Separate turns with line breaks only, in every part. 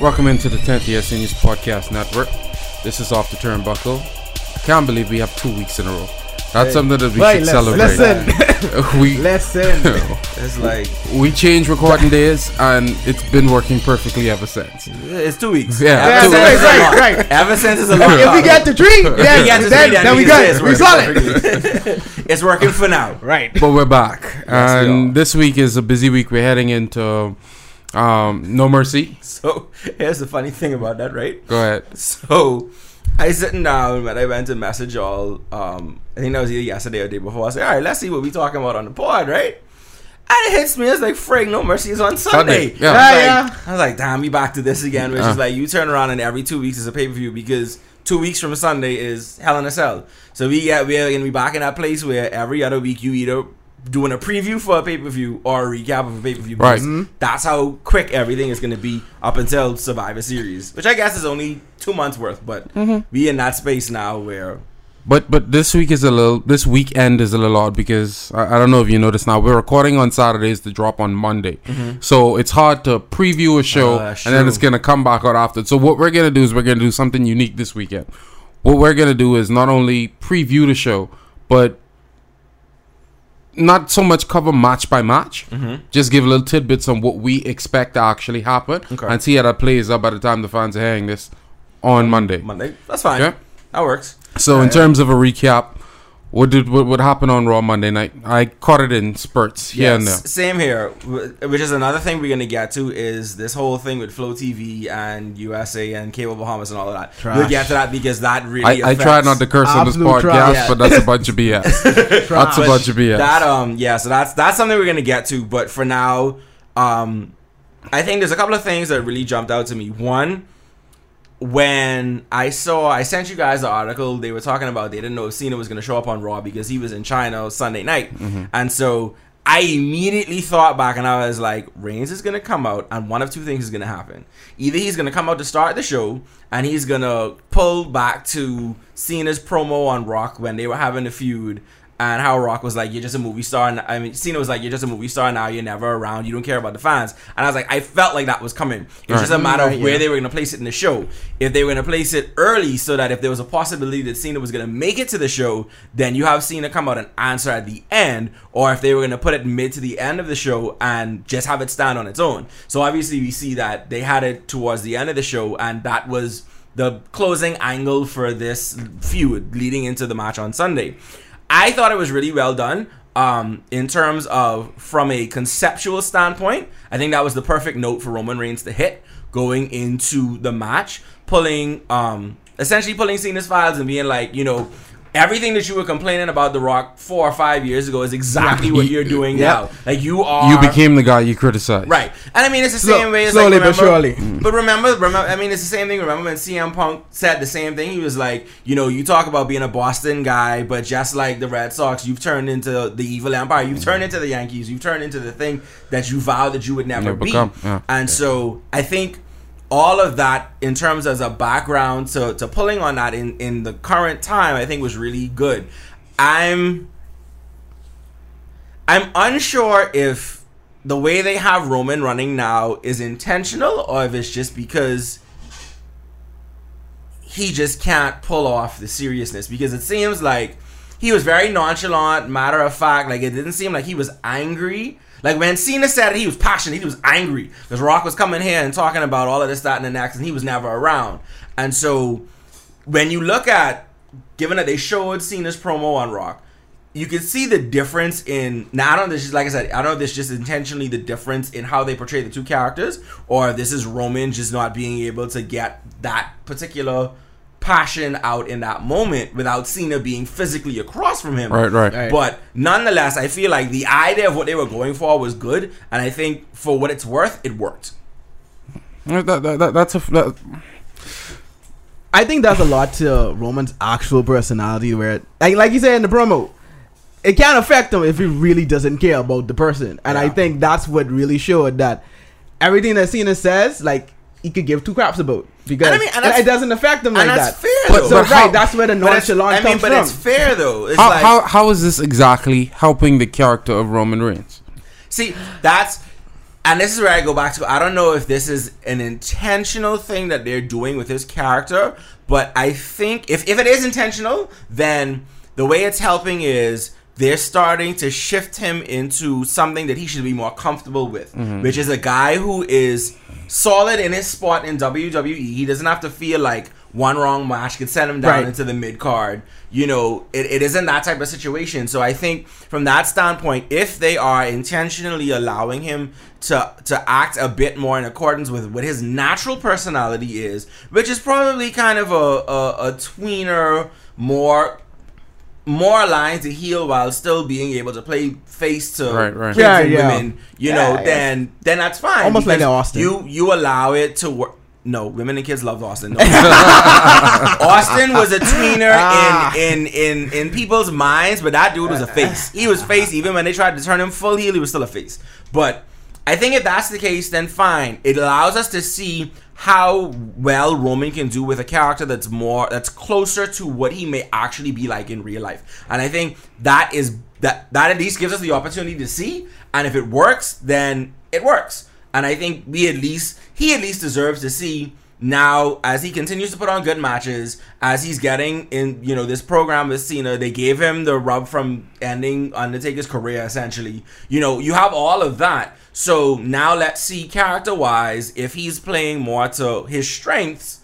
Welcome into the 10th Year Seniors Podcast Network. This is Off the Turnbuckle. I can't believe we have two weeks in a row. That's something that we
Right,
should celebrate.
Listen,
we
listen.
It's like
we changed recording days and it's been working perfectly ever since.
it's two weeks.
Yeah,
ever
two
since
weeks. Right, right, right.
Ever since is a lot.
if we get the three,
yeah, we
then, then, we got
it's
We solid.
perfectly. it's working for now.
Right.
But we're back. And this week is a busy week. We're heading into um, No Mercy.
So here's the funny thing about that, right?
Go ahead.
So I sitting down when I went to message all. Um, I think that was either yesterday or the day before. I said, "All right, let's see what we talking about on the pod, right?" And it hits me. It's like, Frank, no mercy is on Sunday."
Sunday, yeah.
I was,
Yeah,
like, I was like, "Damn, we back to this again." Which
Uh.
is like, you turn around and every two weeks is a pay per view because two weeks from Sunday is Hell in a Cell. So we get we're gonna be back in that place where every other week you either doing a preview for a pay per view or a recap of a pay per view.
Right. Mm-hmm.
That's how quick everything is going to be up until Survivor Series, which I guess is only two months worth. But mm-hmm. we in that space now where
But but this week is a little. This weekend is a little odd because I, I don't know if you noticed. Now we're recording on Saturdays to drop on Monday, mm-hmm. so it's hard to preview a show
Uh,
and then it's gonna come back out after. So what we're gonna do is we're gonna do something unique this weekend. What we're gonna do is not only preview the show, but not so much cover match by match. Mm-hmm. Just give little tidbits on what we expect to actually happen
Okay.
and see how that plays out by the time the fans are hearing this on Monday.
Monday, that's fine.
Yeah.
That works.
So in
Alright.
terms of a recap, what did what, what happened on Raw Monday night? I caught it in spurts here and there.
Same here. Which is another thing we're gonna get to is this whole thing with Flow TV and USA and Cable Bahamas and all of that.
Trash.
We'll get to that because that really.
I, I
affects-
tried not to curse on this
Absolute
podcast,
trash.
but that's a bunch of BS. that's a bunch of BS.
That um yeah, so that's that's something we're gonna get to. But for now, um, I think there's a couple of things that really jumped out to me. One, when I saw, I sent you guys the article. They were talking about they didn't know if Cena was gonna show up on Raw because he was in China Sunday night, mm-hmm. and so. I immediately thought back and I was like, Reigns is gonna come out, and one of two things is gonna happen. Either he's gonna come out to start the show, and he's gonna pull back to Cena's promo on Rock when they were having a feud, and how Rock was like, "You're just a movie star." And I mean, Cena was like, "You're just a movie star now. You're never around. You don't care about the fans." And I was like, I felt like that was coming. It was just a
Right.
matter of
Right,
where
yeah.
they were going to place it in the show. If they were going to place it early, so that if there was a possibility that Cena was going to make it to the show, then you have Cena come out and answer at the end. Or if they were going to put it mid to the end of the show and just have it stand on its own. So obviously, we see that they had it towards the end of the show, and that was the closing angle for this feud leading into the match on Sunday. I thought it was really well done. Um, in terms of from a conceptual standpoint, I think that was the perfect note for Roman Reigns to hit going into the match, pulling um essentially pulling Cena's files and being like, you know, everything that you were complaining about The Rock four or five years ago is exactly what you're doing
Yeah.
now. Like you are
you became the guy you criticized.
Right. And I mean, it's the
Slow-
same way as
slowly
like,
but surely.
But remember, remember, I mean, it's the same thing. Remember when CM Punk said the same thing? He was like, you know, you talk about being a Boston guy, but just like the Red Sox, you've turned into the evil empire. You've turned into the Yankees. You've turned into the thing that you vowed that you would never
Never
be.
become, yeah.
And so I think all of that in terms as a background to, to pulling on that in, in the current time, I think was really good. I'm I'm unsure if the way they have Roman running now is intentional or if it's just because he just can't pull off the seriousness because it seems like he was very nonchalant, matter of fact. Like it didn't seem like he was angry. Like when Cena said it, he was passionate, he was angry because Rock was coming here and talking about all of this, that, and the next, and he was never around. And so when you look at, given that they showed Cena's promo on Rock, you can see the difference in now I don't know this is like I said, I don't know if this is just intentionally the difference in how they portray the two characters, or this is Roman just not being able to get that particular passion out in that moment without Cena being physically across from him.
Right, right.
Right.
But nonetheless, I feel like the idea of what they were going for was good, and I think for what it's worth, it worked.
That, that, that, that's a that,
I think that's a lot to Roman's actual personality. Where, like, like you said in the promo, it can affect him if he really doesn't care about the person. And I think that's what really showed that everything that Cena says, like, he could give two craps about because
And I mean, and
and it doesn't affect them like
and that's
that.
fair,
But
though.
so
But how-
right, that's where the
But it's,
nonchalant
I mean,
comes
but
from.
it's fair though. It's
how,
like,
how how is this exactly helping the character of Roman Reigns?
See, that's and this is where I go back to I don't know if this is an intentional thing that they're doing with his character, but I think if, if it is intentional, then the way it's helping is they're starting to shift him into something that he should be more comfortable with, mm-hmm. which is a guy who is solid in his spot in WWE. He doesn't have to feel like one wrong match could send him down
Right.
into the mid card. You know, it, it isn't that type of situation. So I think from that standpoint, if they are intentionally allowing him to to act a bit more in accordance with what his natural personality is, which is probably kind of a a, a tweener, more more aligned to heel while still being able to play face to
Right, right.
kids
Yeah,
and
yeah.
women, you
Yeah,
know,
yeah.
then then that's fine.
Almost like Austin.
You you allow it to work. No, women and kids love Austin. No. Austin was a tweener
Ah.
in, in in in people's minds, but that dude was a face. He was face even when they tried to turn him full heel. He was still a face. But I think if that's the case, then fine. It allows us to see how well Roman can do with a character that's more that's closer to what he may actually be like in real life. And I think that is that that at least gives us the opportunity to see. And if it works, then it works. And I think we at least he at least deserves to see now as he continues to put on good matches, as he's getting in, you know, this program with Cena, they gave him the rub from ending Undertaker's career essentially. You know, you have all of that. So now let's see character wise if he's playing more to his strengths,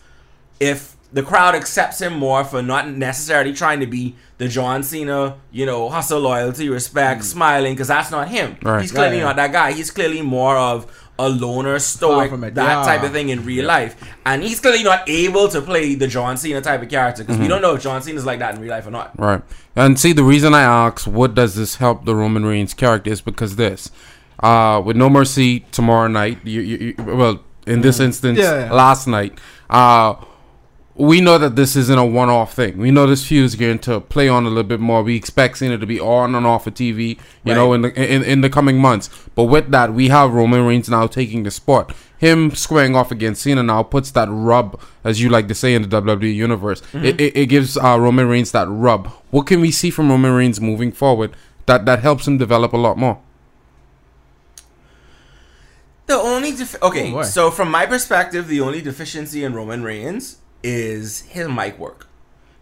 if the crowd accepts him more for not necessarily trying to be the John Cena, you know, hustle, loyalty, respect, mm. smiling, because that's not him.
Right.
He's clearly
Yeah, yeah.
not that guy. He's clearly more of a loner, stoic,
from it,
that
yeah.
type of thing in real life. And he's clearly not able to play the John Cena type of character because we don't know if John Cena is like that in real life or not.
Right. And see, the reason I ask, what does this help the Roman Reigns character is because this. Uh, with No Mercy tomorrow night, you, you, you well, in this instance,
Yeah, yeah.
last night, uh, we know that this isn't a one-off thing. We know this feud is going to play on a little bit more. We expect Cena to be on and off of TV, you know, in the in, in the coming months. But with that, we have Roman Reigns now taking the spot. Him squaring off against Cena now puts that rub, as you like to say in the WWE universe. It, it, it gives uh, Roman Reigns that rub. What can we see from Roman Reigns moving forward that that helps him develop a lot more?
The only def- okay,
Oh,
so from my perspective, the only deficiency in Roman Reigns is his mic work.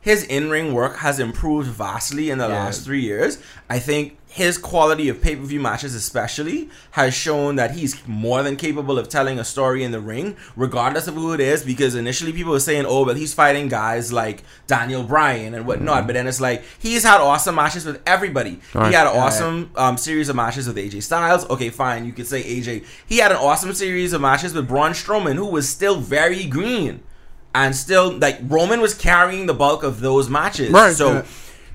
His in-ring work has improved vastly in the
Yeah.
last three years. I think his quality of pay-per-view matches, especially, has shown that he's more than capable of telling a story in the ring, regardless of who it is. Because initially, people were saying, "Oh, but he's fighting guys like Daniel Bryan and whatnot," but then it's like he's had awesome matches with everybody.
Right.
He had an awesome um, series of matches with AJ Styles. Okay, fine, you could say AJ. He had an awesome series of matches with Braun Strowman, who was still very green, and still like Roman was carrying the bulk of those matches.
Right.
So.
Yeah.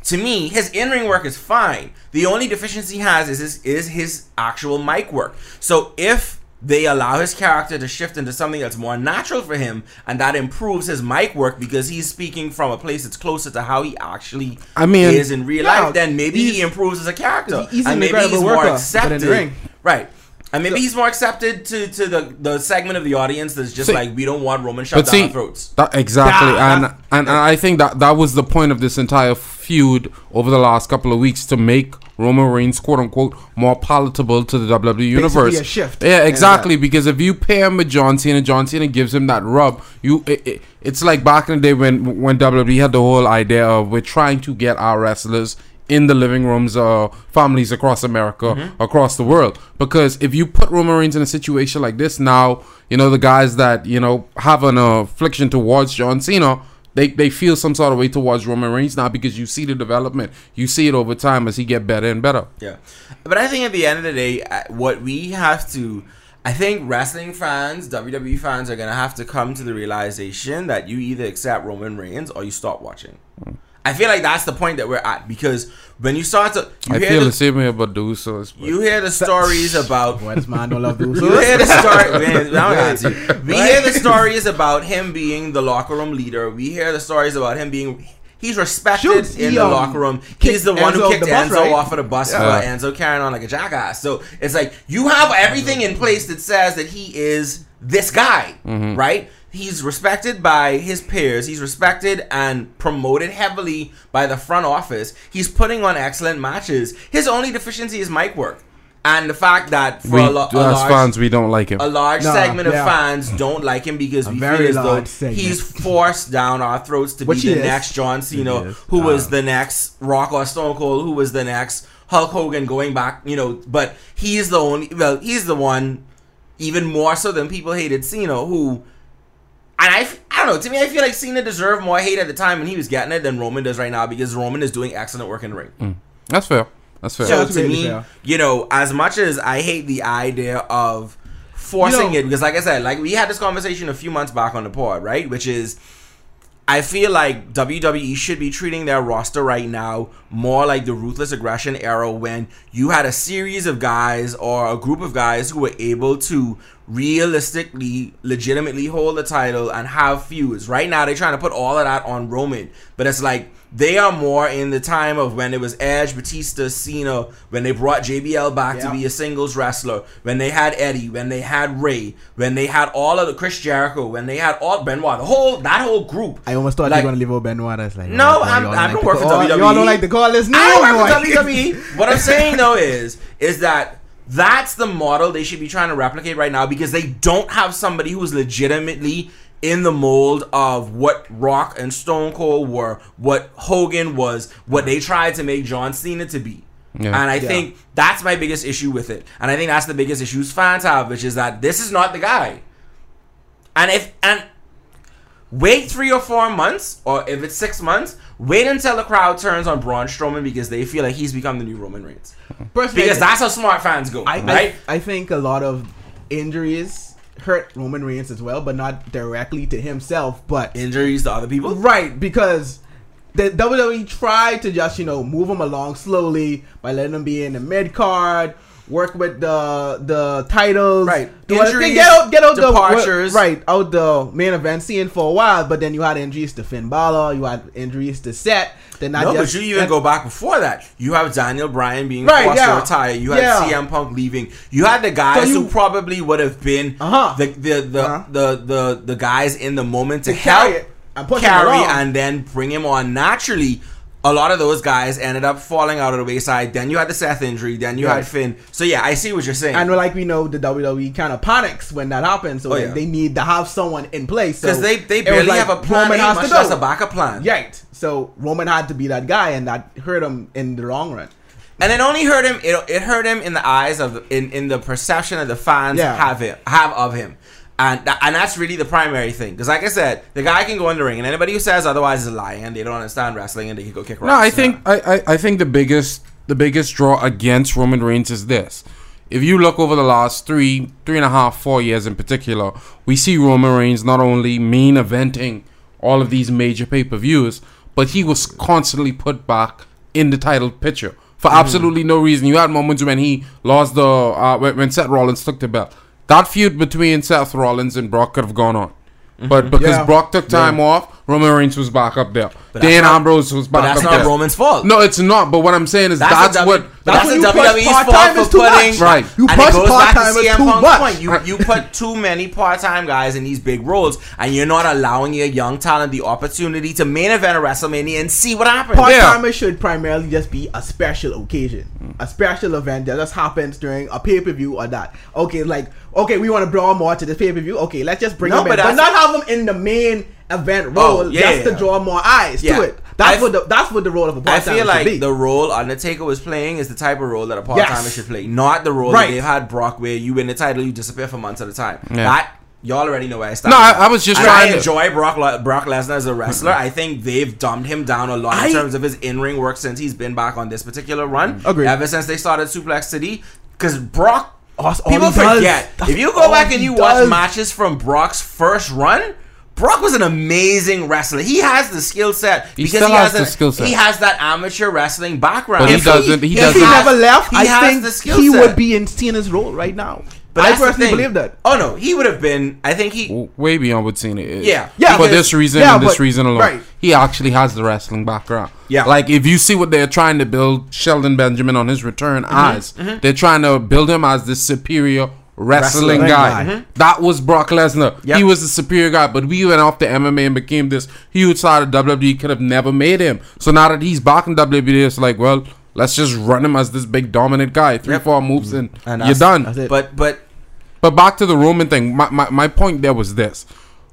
To me, his in-ring work is fine. The only deficiency he has is his is his actual mic work. So if they allow his character to shift into something that's more natural for him, and that improves his mic work because he's speaking from a place that's closer to how he actually
I mean-
is in real
Yeah,
life, then maybe he improves as a character,
he's an
and maybe he's more
worker,
accepted.
in ring.
Right. And maybe he's more accepted to, to the, the segment of the audience that's just
See-
like we don't want Roman
But
shoved down
see,
our throats.
that, exactly,
Yeah,
and,
that's-
and and I think that that was the point of this entire feud over the last couple of weeks to make Roman Reigns quote unquote more palatable to the WWE universe.
a shift.
Yeah,
Yeah, uh,
exactly. Because if you pair him with John Cena, John Cena gives him that rub. You, it, it, it's like back in the day when when WWE had the whole idea of we're trying to get our wrestlers in the living rooms of families across America,
Mm-hmm.
across the world. Because if you put Roman Reigns in a situation like this now, you know the guys that you know have an affliction towards John Cena. They, they feel some sort of way towards Roman Reigns now because you see the development. You see it over time as he get better and better.
Yeah, but I think at the end of the day, uh, what we have to, I think wrestling fans, WWE fans, are gonna have to come to the realization that you either accept Roman Reigns or you stop watching. I feel like that's the point that we're at because when you start to, you
I
hear
feel
the,
the same way about the Usos.
you hear the stories about
Why does man don't love the
you hear the story. Man, I'm gonna answer you. We hear the stories about him being the locker room leader. We hear the stories about him being. He's respected
Shoot,
in
he,
the
um,
locker room. He's the one
Enzo
who kicked
bus,
Enzo
right?
off of the bus
Yeah.
for Enzo carrying on like a jackass. So it's like you have everything in place that says that he is this guy,
Mm-hmm.
right? He's respected by his peers. He's respected and promoted heavily by the front office. He's putting on excellent matches. His only deficiency is mic work. and the fact that for
we,
a, lo- a large
fans, we don't like him.
a large
Nah,
segment of
yeah.
fans don't like him because
A
we
very
feel as though
segment.
he's forced down our throats to
Which
be the
is.
next John Cena,
He is.
who was
Um,
the next Rock or Stone Cold, who was the next Hulk Hogan going back, you know. But he's the only, well, he's the one, even more so than people hated Cena, who. And I, f- I don't know. To me, I feel like Cena deserved more hate at the time when he was getting it than Roman does right now because Roman is doing excellent work in the ring. Mm.
That's fair. That's fair.
So
that's
to me,
fair.
you know, as much as I hate the idea of forcing
You know-
it, because like I said, like we had this conversation a few months back on the pod, right? Which is, I feel like WWE should be treating their roster right now more like the ruthless aggression era when you had a series of guys or a group of guys who were able to realistically, legitimately hold the title and have feuds. Right now, they're trying to put all of that on Roman, but it's like they are more in the time of when it was Edge, Batista, Cena, when they brought JBL back to be a singles wrestler, when they had Eddie, when they had Ray, when they had all of the Chris Jericho, when they had all Benoit, the whole that whole group.
I almost thought
Like-
you were gonna leave out Benoit. That's like
No,
oh,
I'm- I
like
don't
to
work for WWE.
Y'all don't like to call his name.
I don't work for WWE. what I'm saying though is, is that that's the model they should be trying to replicate right now because they don't have somebody who's legitimately in the mold of what Rock and Stone Cold were, what Hogan was, what they tried to make John Cena to be.
Yeah.
And I
Yeah.
think that's my biggest issue with it. And I think that's the biggest issues fans have, which is that this is not the guy. And if and wait three or four months, or if it's six months, wait until the crowd turns on Braun Strowman because they feel like he's become the new Roman Reigns.
Personally,
Because that's how smart fans go,
I,
right?
I, I think a lot of injuries hurt Roman Reigns as well, but not directly to himself, but
Injuries to other people.
right because the WWE tried to just you know move him along slowly by letting him be in the mid card, work with the the titles,
Right.
do
Injuries,
get out get out
departures.
the right out the main event scene for a while, but then you had injuries to Finn Balor, you had injuries to Seth. Then not
No,
just,
but you even go back before that. You have Daniel Bryan being
Right,
forced
yeah.
to retire. You had
Yeah.
CM Punk leaving. You had the guys
So you-
who probably would have been
Uh-huh.
the the the,
Uh-huh.
the the the guys in the moment to,
To carry
help
it and
carry and then bring him on naturally. A lot of those guys ended up falling out of the wayside. Then you had the Seth injury. Then you
Right.
had Finn. So yeah, I see what you're saying.
And like we know, the WWE kind of panics when that happens, so
Oh,
they-
yeah.
they need to have someone in place.
because
so
they they barely
like
have a plan,
Roman
A,
has
much
to
less a backup plan.
Right. So Roman had to be that guy, and that hurt him in the long run.
And it only hurt him. It, it hurt him in the eyes of in in the perception that the fans
Yeah.
have it have of him, and that, and that's really the primary thing. Because like I said, the guy can go in the ring, and anybody who says otherwise is lying, they don't understand wrestling, and they can go kick rocks.
No, I think I, I, I think the biggest the biggest draw against Roman Reigns is this. If you look over the last three, three and a half, four years in particular, we see Roman Reigns not only main eventing all of these major pay per views, but he was constantly put back in the title picture for absolutely no reason. You had moments when he lost the uh, when, when Seth Rollins took the belt. That feud between Seth Rollins and Brock could have gone on. But mm-hmm. because
Yeah.
Brock took time off, Roman Reigns was back up there.
But
Dan
not-
Ambrose was back
but
back
that's
up
not
there.
Roman's fault.
No, it's not. But what I'm saying is
That's,
that's,
a w-
what.
but
that's
that's,
when
a
you push
WWE's fault for
too
putting
much.
Right.
You push
it goes back to
part-timers
CM
too
Punk's
much.
point. You you put too many part time guys in these big roles, and you're not allowing your young talent the opportunity to main event a WrestleMania and see what happens.
Part
Yeah.
should primarily just be a special occasion, a special event that just happens during a pay per view or that. Okay, like okay, we want to draw more to this pay per view. Okay, let's just bring
No,
them in,
but
but, not have them in the main event oh, role
Oh, yeah,
just
yeah,
to draw more eyes
Yeah.
to it. That's
I-
what the that's what the role of a part timer
feel
should
like
be.
the role Undertaker was playing is the type of role that a part timer
Yes.
should play, not the role
Right.
that they've had Brock, where you win the title, you disappear for months at a time.
Yeah.
That y'all already know where I stand.
No, I- I was just
And
trying
I
to-
enjoy Brock Le- Brock Lesnar as a wrestler. Mm-hmm. I think they've dumbed him down a lot in terms of his in ring work since he's been back on this particular run.
Agreed.
Ever since they started Suplex City, because Brock.
That's
People
he does.
forget. If you go back and
he
you watch matches from Brock's first run, Brock was an amazing wrestler. He has the skill set
He
because
still
he
has
has,
the skill set.
He has that amateur wrestling background.
But he
If
doesn't- he
if
doesn't-
if he
has-
never left,
he
I
has
think
the skill
he
set.
would be in Cena's role right now.
But
I personally believe that.
Oh no, he would have been. I think he.
way beyond what Cena is.
Yeah.
Yeah,
For this reason
yeah,
and this
but-
reason alone,
right.
he actually has the wrestling background.
Yeah.
Like if you see what they're trying to build Shelton Benjamin on his return
Mm-hmm,
as, they're trying to build him as this superior wrestling
Wrestler.
guy.
Guy. Mm-hmm.
That was Brock Lesnar.
Yep.
He was the superior guy, but we went off to MMA and became this huge side of WWE. Could have never made him. So now that he's back in WWE, it's like, well, Let's just run him as this big dominant guy. Three,
Yep.
four moves and,
And
you're done.
But but
But back to the Roman thing. My, my, my point there was this.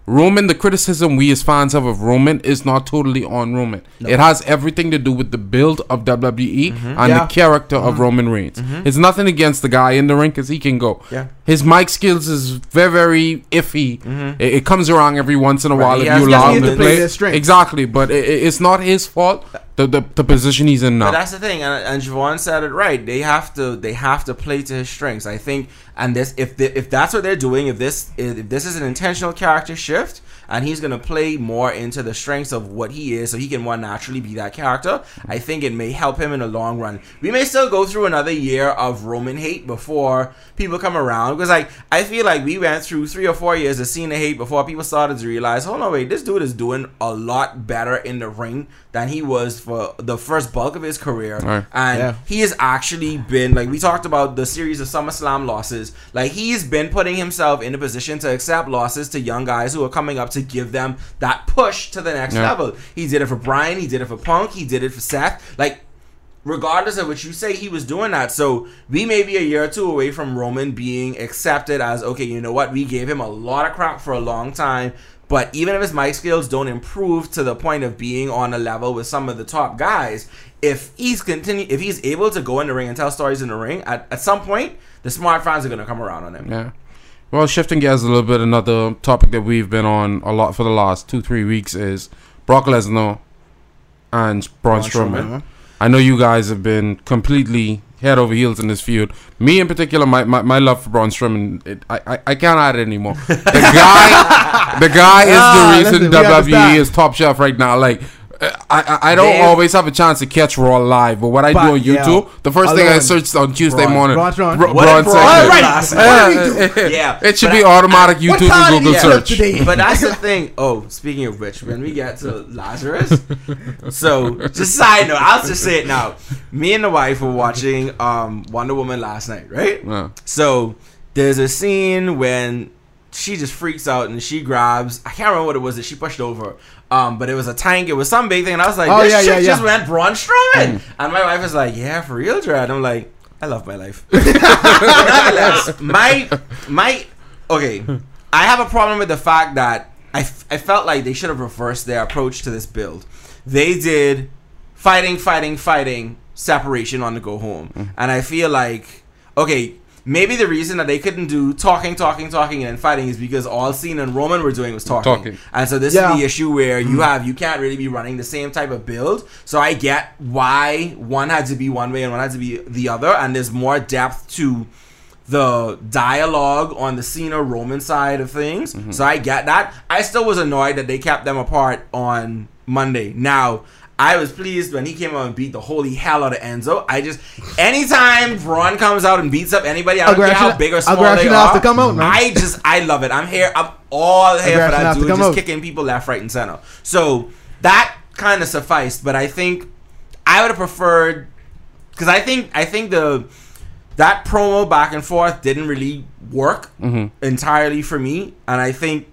Roman, the criticism we as fans have of Roman is not totally on Roman. It has everything to do with the build of WWE mm-hmm. and
Yeah.
the character of mm-hmm. Roman Reigns. Mm-hmm. It's nothing against the guy in the ring because he can go.
Yeah.
His mic skills is very, very iffy. It, it comes around every once in a while
he
if you allow him to
play
play.
their strengths.
Exactly, but it- it's not his fault. The, the the position he's in
But that's the thing, and, and Javon said it right. They have to they have to play to his strengths. I think, and this if the, if that's what they're doing, if this if this is an intentional character shift, and he's gonna play more into the strengths of what he is, so he can more naturally be that character. I think it may help him in the long run. We may still go through another year of Roman hate before people come around, because like I feel like we went through three or four years of Cena hate before people started to realize, hold on, wait, this dude is doing a lot better in the ring than he was for the first bulk of his career,
Right.
and
Yeah.
he has actually been like we talked about the series of SummerSlam losses. Like he's been putting himself in a position to accept losses to young guys who are coming up to give them that push to the next
Yeah.
level. He did it for Bryan. He did it for Punk. He did it for Seth. Like regardless of what you say, he was doing that. So we may be a year or two away from Roman being accepted as okay. You know what? We gave him a lot of crap for a long time. But even if his mic skills don't improve to the point of being on a level with some of the top guys, if he's continue, if he's able to go in the ring and tell stories in the ring, at, at some point, the smart fans are gonna come around on him.
Yeah. Well, shifting gears a little bit, another topic that we've been on a lot for the last two, three weeks is Brock Lesnar and Braun, Strowman.
Strowman.
I know you guys have been completely head over heels in this feud. Me in particular, my, my, my love for Braun Strowman, it, I, I I can't hide it anymore. The guy, the guy is
Ah,
the reason
listen,
WWE is top shelf right now. Like. Uh, I, I, I don't
Dave-
always have a chance to catch Raw live, but what I
But,
do on
yeah,
YouTube, the first thing I
alone,
searched on Tuesday
Braun-
morning,
Braun Strowman.
Bra-
What
Braun
Braun
segment.
do last?
Yeah,
What did he do?
it-
Yeah,
it should
but
be
I-
automatic
What
YouTube
time
and Google
did you get up
search.
But that's the thing. Oh, speaking of which, when we get to Lazarus, so just side note, I'll just say it now. Me and the wife were watching um, Wonder Woman last night, right?
Yeah.
So there's a scene when she just freaks out and she grabs I can't remember what it was that she pushed over. Um, but it was a tank, it was some big thing, and I was like,
Oh,
this
yeah,
chick
yeah,
just
yeah.
went Braun Strowman. And my wife was like, Yeah, for real, Jared. I'm like, I love my life. My my okay. I have a problem with the fact that I, f- I felt like they should have reversed their approach to this build. They did fighting, fighting, fighting, separation on the go home.
Mm.
And I feel like, okay, maybe the reason that they couldn't do talking, talking, talking, and then fighting is because all Cena and Roman were doing was talking.
Talking.
And so this
Yeah.
is the issue where you have you can't really be running the same type of build. So I get why one had to be one way and one had to be the other, and there's more depth to the dialogue on the Cena Roman side of things.
Mm-hmm.
So I get that. I still was annoyed that they kept them apart on Monday. Now, I was pleased when he came out and beat the holy hell out of Enzo. I just anytime Braun comes out and beats up anybody, I don't care how
Aggression-
big or small
aggression
they are.
to come out, man.
I just I love it. I'm here. I'm all here for
Aggression
that dude, just
out.
kicking people left, right, and center. So that kind of sufficed. But I think I would have preferred because I think I think the that promo back and forth didn't really work
Mhm.
entirely for me, and I think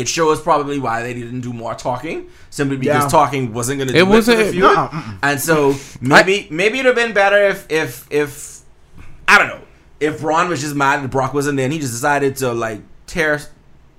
it shows probably why they didn't do more talking, simply because
Yeah.
talking wasn't going to do
It
it,
wasn't-
the feud.
No. Uh-uh.
And so maybe maybe it'd have been better if if if I don't know if Braun was just mad that Brock wasn't there and he just decided to like tear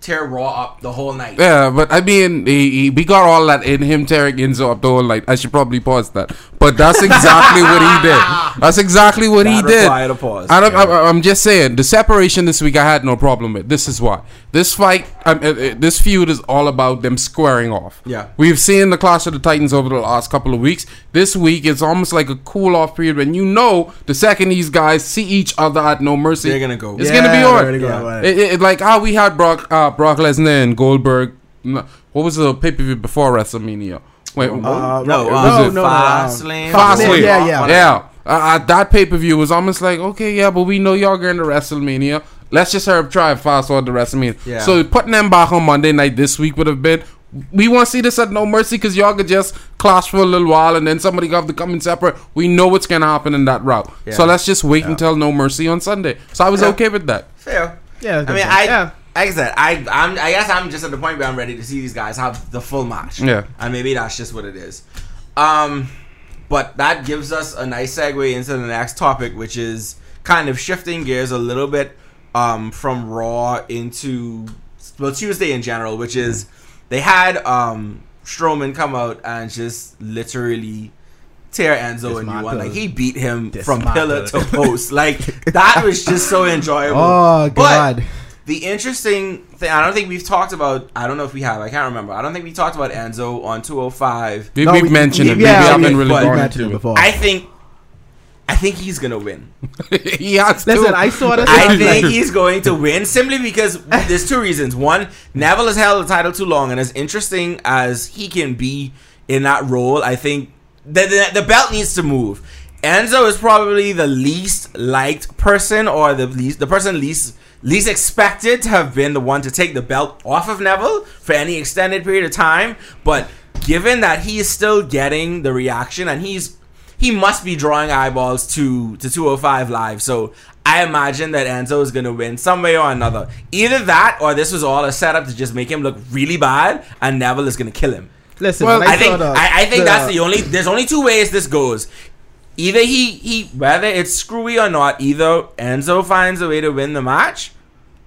tear Raw up the whole night.
Yeah, but I mean, he, he, we got all that in him tearing Enzo up the whole night. I should probably pause that. But that's exactly what he did. That's exactly what he did.
a pause.
I don't, I, I'm just saying, the separation this week I had no problem with. This is why. This fight, um, uh, uh, this feud is all about them squaring off.
Yeah.
We've seen the Clash of the Titans over the last couple of weeks. This week, it's almost like a cool off period when you know the second these guys see each other at No Mercy,
They're gonna go.
It's
Yeah,
gonna be on.
Yeah.
it.
It, like how we had Brock uh, Brock Lesnar and Goldberg. What was the pay per view before WrestleMania? Wait,
Uh,
no,
was
uh,
it
Fastlane.
Fastlane.
Yeah, yeah.
yeah. Uh, uh, that pay per view was almost like okay, yeah, but we know y'all going to WrestleMania. Let's just hurry up, try and fast forward to WrestleMania.
Yeah.
So putting them back on Monday night this week would have been. We want to see this at No Mercy because y'all could just clash for a little while and then somebody got to come in separate. We know what's going to happen in that route.
Yeah.
So let's just wait until No Mercy on Sunday. So I was
Yeah.
okay with that.
Fair.
Yeah,
I mean,
that's
I
yeah.
Like I said, I I'm, I guess I'm just at the point where I'm ready to see these guys have the full match.
Yeah.
and maybe that's just what it is. Um, but that gives us a nice segue into the next topic, which is kind of shifting gears a little bit um, from Raw into well Tuesday in general, which is they had um, Strowman come out and just literally tear Enzo a new one. Like he beat him from pillar to post. Like that was just so enjoyable.
Oh God.
But the interesting thing, I don't think we've talked about. I don't know if we have. I can't remember. I don't think we talked about Enzo on 205.
We,
No,
we've
we-
mentioned
we-
it.
yeah,
we
we-
haven't really
but-
gone
mentioned it before.
I think, I think he's gonna win.
he has to.
Listen, I saw this.
I think he's going to win simply because there's two reasons. One, Neville has held the title too long, and as interesting as he can be in that role, I think the, the, the belt needs to move. Enzo is probably the least liked person, or the least the person least least expected to have been the one to take the belt off of Neville for any extended period of time. But given that he is still getting the reaction, and he's he must be drawing eyeballs to to 205 live. So I imagine that Enzo is gonna win some way or another. Either that, or this was all a setup to just make him look really bad, and Neville is gonna kill him.
Listen,
Well,
when
I think
the-
I, I think
the-
that's the only. There's only two ways this goes. Either he he whether it's screwy or not, either Enzo finds a way to win the match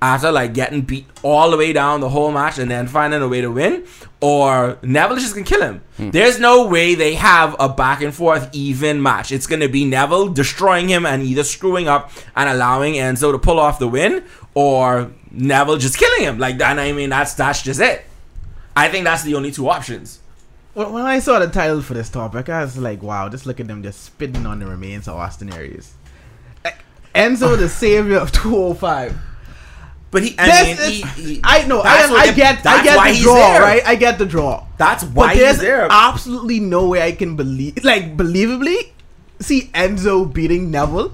after like getting beat all the way down the whole match and then finding a way to win, or Neville is just gonna kill him. Hmm. There's no way they have a back and forth even match. It's gonna be Neville destroying him and either screwing up and allowing Enzo to pull off the win, or Neville just killing him. Like and I mean that's that's just it. I think that's the only two options.
When when I saw the title for this topic, I was like, wow, just look at them just spitting on the remains of Austin Aries. Eh, Enzo, the savior of 205.
But he, I
This
mean,
is-
he, he-
I know, I, I get, I get the draw, right? I get the draw.
That's
But
why
there's
he's there.
absolutely no way I can believe, like, believably see Enzo beating Neville,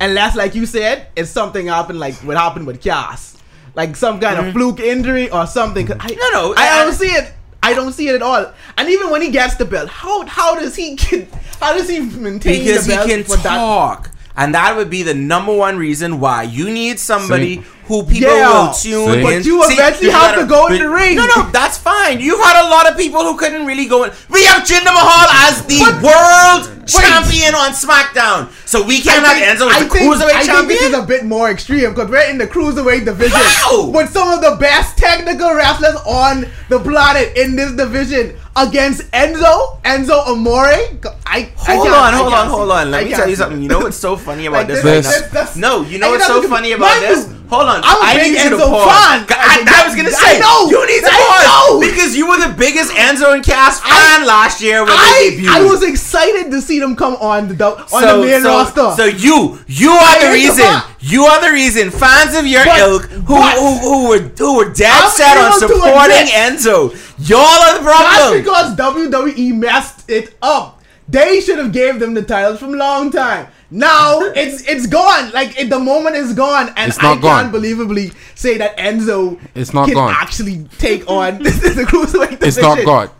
unless, like you said, it's something happened, like what happened with Cass, like some kind of fluke injury or something. 'Cause I,
Mm-hmm. No, no,
I,
I-
don't see it. I don't see it at all. And even when he gets the belt, how how does he get, how does he maintain
because
the
he
belt
can
for that?
talk. And that would be the number one reason why you need somebody
See?
Who people
Yeah.
will tune
See?
in.
But you eventually
you
have
gotta-
to go in the ring.
No, no, that's fine. You've had a lot of people who couldn't really go in. We have Jinder Mahal as the
But-
world
Wait.
champion on SmackDown. So we can't have
think,
Enzo as
I
the
think,
cruiserweight
I think
champion.
this is a bit more extreme because we're in the cruiserweight division
How?
with some of the best technical wrestlers on the planet in this division against Enzo, Enzo Amore. I I
Hold
can't-
on, hold
can't
on, hold on. Let
I
me tell you something. You know what's so funny about
Like
this,
this-
right
this-
now?
this-
No, you know what's so funny about
mind
this? Hold on.
A
I
big
need you to
Enzo fan.
I, I was gonna
I
say
know.
you need to
I know.
because you were the biggest Enzo and Cass fan
I-
last year when they
I,
debuted.
I was excited to see them come on the on
so,
the main
so,
roster.
So you, you are the
I
reason. You are the reason. Fans of your
But-
ilk who,
but-
who who were who were dead
I'm
set on supporting Enzo. Y'all are the problem.
That's because WWE messed it up. They should have gave them the titles from long time. Now it's it's gone. Like it, the moment is gone, and
It's not
I
gone.
can't believably say that Enzo
It's not
can
gone.
actually take on this is the cruiserweight
It's not gone.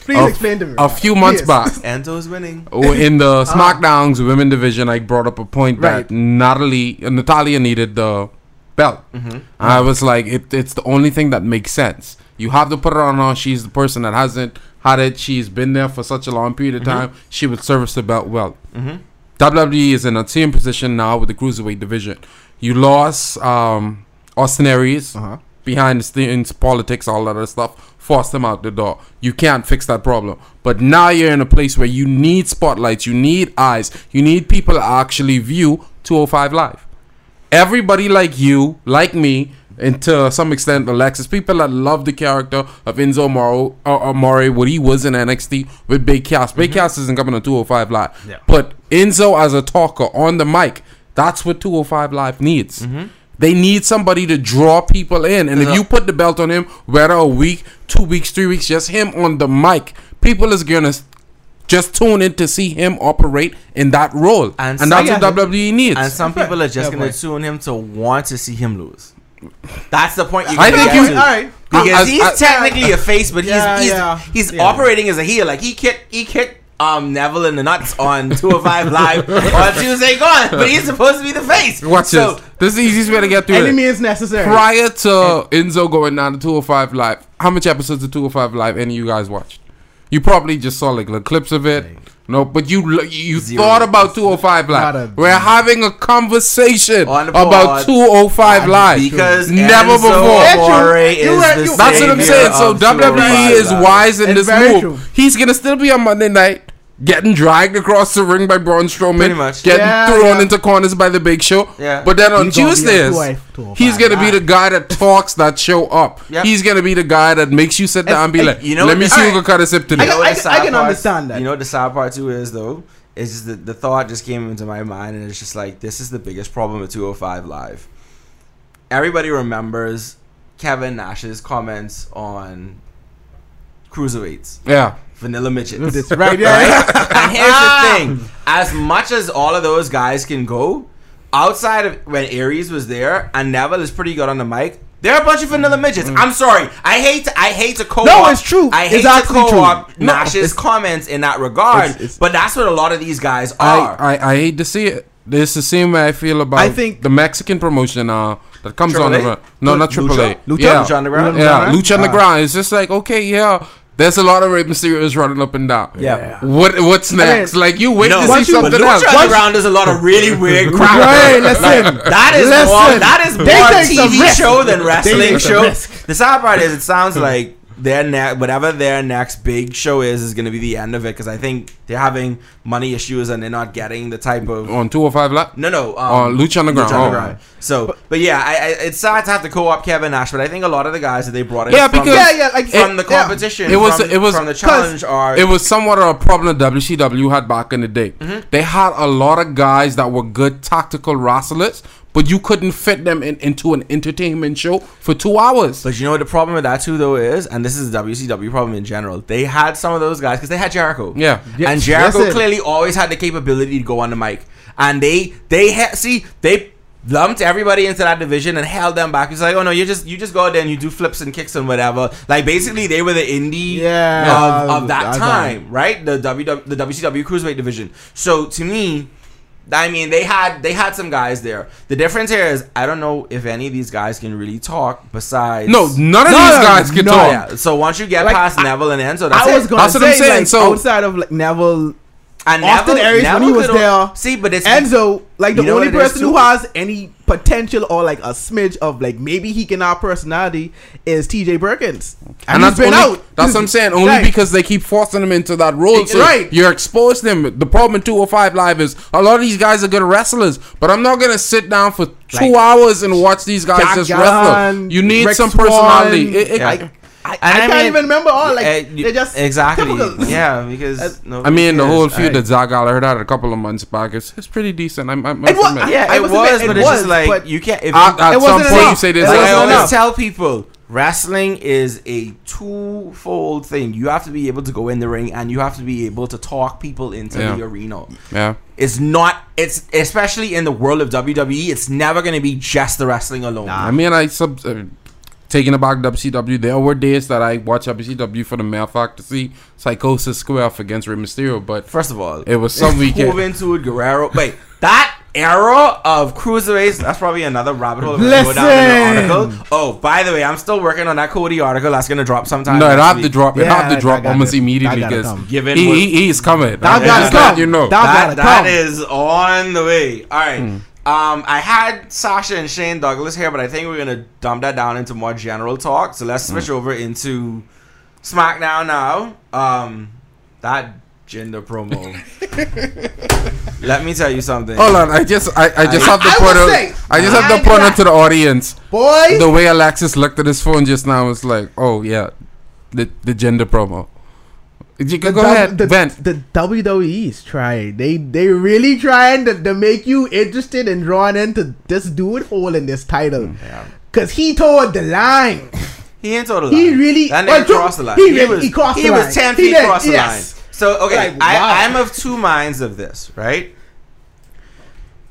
Please
A-
explain to me.
A few months
Please.
back,
Enzo's winning.
Oh, in the uh-huh. SmackDown's women division, I brought up a point that Natalie, uh, Natalya needed the belt. Mm-hmm. I was like, it, it's the only thing that makes sense. You have to put her on her. She's the person that hasn't had it. She's been there for such a long period of mm-hmm. time. She would service the belt well. Mm-hmm. WWE is in a same position now with the cruiserweight division. You lost um, Austin Aries
Uh-huh.
behind the scenes, politics, all that other stuff. Forced them out the door. You can't fix that problem. But now you're in a place where you need spotlights, you need eyes, you need people to actually view 205 Live. Everybody like you, like me, and to some extent Alexis, people that love the character of Enzo Moro, or, or Mori, what he was in NXT with Big Cass. Big mm-hmm. Cass isn't coming to 205 Live.
Yeah.
But Enzo as a talker on the mic, that's what 205 Live needs. Mm-hmm. They need somebody to draw people in. And if
Yeah.
you put the belt on him, whether a week, two weeks, three weeks, just him on the mic, people is gonna just tune in to see him operate in that role.
And
And, that's
some-
what WWE needs.
And some people are just going to tune him to want to see him lose. That's the point you
I think
get
you-
Alright.
because
As-
he's
as-
technically a face, but he's
Yeah,
he's,
yeah,
he's
yeah.
operating as a heel. Like he kicked he kicked um Neville in the nuts on 205 Live on Tuesday gone, but he's supposed to be the face.
Watch
so,
this. This is the easiest way to get through
Any
it.
means necessary.
Prior to Enzo going down to 205 Live, how much episodes of 205 Live any of you guys watched? You probably just saw like little clips of it, No, but you you
Zero.
thought about 205
Not
live.
Oh a-
We're having a conversation
On the
about
pod.
205 live
Because
never
Enzo
before.
Yeah.
Amore
You're
is
right,
the
That's what I'm saying. So
of
WWE is
oh
wise in
It's
this move.
true.
He's gonna still be on Monday night. Getting dragged across the ring by Braun Strowman,
Pretty much.
getting
Yeah,
thrown
yeah.
into corners by the Big Show.
Yeah.
But then on
He's gonna be
Tuesdays, he's gonna be the guy that talks that show up.
Yep.
He's gonna be the guy that makes you sit down and be like,
you know
"Let me
the-
see who can cut a sip today."
I got-
what the
I can
sad
understand that.
You know what the sad part too is though? Is just that the thought just came into my mind and it's just like this is the biggest problem with 205 Live. Everybody remembers Kevin Nash's comments on cruiserweights,
yeah,
vanilla midgets.
That's right, yeah.
and here's the thing: as much as all of those guys can go, outside of when Aries was there and Neville is pretty good on the mic. They're a bunch of vanilla mm. midgets. Mm. I'm sorry. I hate to, I hate to co-op.
No, it's true.
I hate
It's
to co-op
No,
Nash's
it's-
comments in that regard.
It's- it's-
but that's what a lot of these guys are.
I I hate to see it. It's the same way I feel about
I think-
the Mexican promotion uh, that comes on.
Triple A?
The, no, not
Lucha?
Triple A.
Lucha?
Yeah,
Lucha Underground?
Yeah,
Lucha
Lucha
Underground?
Underground. It's just like okay, yeah. There's a lot of Rey Mysterios running up and down.
Yeah.
What what's next?
mean,
like you wait
no,
to see
you-
but
something else.
Lucha Underground does a lot of really weird crap.
Right, listen.
That is
Listen.
more. That is more
They take some
TV show than wrestling show. The sad part is, it sounds like their ne- whatever their next big show is is going to be the end of it because I think they're having money issues and they're not getting the type of
on two or five lap.
no no um,
On Lucha Underground. Oh.
So, but, yeah, I, I, it's sad to have to co-op Kevin Nash, but I think a lot of the guys that they brought in
Yeah,
from,
because-
Yeah, yeah, like
from the
yeah.
competition,
It was-
from,
it was-
from the challenge are
It was somewhat of a problem that WCW had back in the day.
Mm-hmm.
They had a lot of guys that were good tactical wrestlers, but you couldn't fit them in, into an entertainment show for two hours.
But you know what the problem with that too though is, and this is a WCW problem in general. They had some of those guys because they had Jericho.
Yeah.
Yeah,
and Jericho
listen.
clearly always had the capability to go on the mic, and they they ha- see they lumped everybody into that division and held them back. It's like, oh no, you just you just go out there and you do flips and kicks and whatever. Like basically, they were the indie
Yeah.
of, of that
That's
time, right? The WW the WCW cruiserweight division. So to me. I mean, they had they had some guys there. The difference here is I don't know if any of these guys can really talk. Besides,
No, none of
No,
these
no,
guys can
no.
talk.
yeah. So once you get
Like,
past
I-
Neville and Enzo, that's
I
it.
was gonna
That's what I'm
say,
saying,
like,
so-
outside of like Neville,
and
Austin Aries, when he was
could-
there,
See, but it's
Enzo, like the
You know
only
what it is,
person
too?
who has any potential or like a smidge of like maybe he can have personality is T.J. Perkins,
And
he's
that's only,
out.
That's what I'm saying. Only
Right.
because they keep forcing them into that role. So
Right.
You're exposed them. The problem in 205 Live is a lot of these guys are good wrestlers, but I'm not gonna sit down for two
Like,
hours and watch these guys
Jack
just
Gunn,
wrestle. You need
Rick
some
Swann,
personality. It- it-
Yeah.
Like, I, I,
I
can't
mean-
even remember all. Like
Uh, you-
they're just
exactly.
typical.
Yeah, because no,
I mean, the whole
cares.
feud
Alright.
that Zach heard had a couple of months back is it's pretty decent. I'm, I'm,
It was-
admit.
Yeah,
I
it
was
was,
admit-
but
it
it's
was,
just like
but
you can't. If
At, at some
wasn't
point, you say this.
like I always
enough.
tell people, wrestling is a two-fold thing. You have to be able to go in the ring, and you have to be able to talk people into
Yeah.
the arena.
Yeah.
It's not. It's especially in the world of WWE. It's never going to be just the wrestling alone.
I mean, I sub uh, taking it back WCW. There were days that I watched WCW for the mere fact to see Psicosis square off against Rey Mysterio, but
First of all,
it was some weekend.
Juventud Guerrera. Wait, that era of cruiserweights. That's probably another rabbit hole. We're Go down in
Listen.
the article. Oh, by the way, I'm still working on that Cody article. That's gonna drop sometime.
No, it
next
have to drop. It
Yeah,
have to drop almost
that
immediately because
come.
Given
he,
what-
he he's coming.
That
I'm
gotta come.
You know.
That-
That,
gotta
that
come.
is on the way. All right.
Hmm.
Um, I had Sasha and Shane Douglas here, but I think we're gonna dump that down into more general talk. So let's
Hmm.
switch over into SmackDown now. Um, that Jinder promo. Let me tell you something.
Hold on, I just I, I just
I-
have to point out. I just have to point out to the audience
boy.
the way Alexis looked at his phone just now was like, oh yeah, the the Jinder promo. You can go
the,
ahead,
the,
vent.
The WWE's trying. They they really trying to, to make you interested and drawn into this dude holding this title.
Mm.
Yeah.
Cause he told the line.
He ain't told a lie.
He really-
that
well,
nigga
true.
crossed the line.
He
He, was
he crossed
he
the
was ten feet
did,
across the
yes.
line. So okay,
Like, wow.
I, I'm of two minds of this. Right,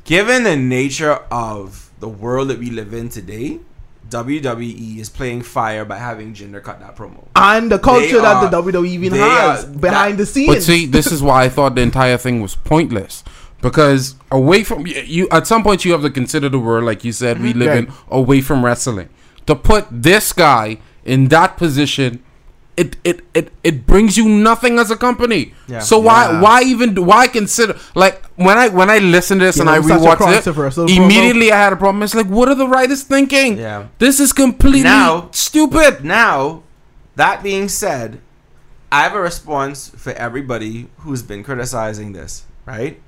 given the nature of the world that we live in today, WWE is playing fire by having Jinder cut that promo.
And the culture
They
that the WWE even has
are-
behind the scenes.
But see, this is why I thought the entire thing was pointless. Because away from you, you at some point you have to consider the world, like you said, we mm-hmm. live in away from wrestling. To put this guy in that position it it it, it brings you nothing as a company.
Yeah.
So why
Yeah.
why even why consider like when I when I listen to this
You
and I
know, such a
rewatched it,
promo.
immediately I had a problem. It's like, what are the writers thinking?
Yeah.
This is completely
Now-
stupid.
Now, that being said, I have a response for everybody who's been criticizing this, right?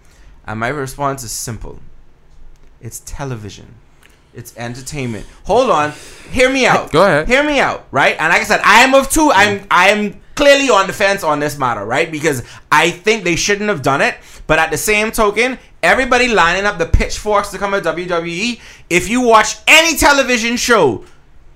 And my response is simple. It's television. It's entertainment. Hold on. Hear me out.
Go ahead.
Hear me out, right? And like I said, I am of two. I'm I'm clearly on the fence on this matter, right? Because I think they shouldn't have done it. But at the same token, everybody lining up the pitchforks to come at WWE. If you watch any television show,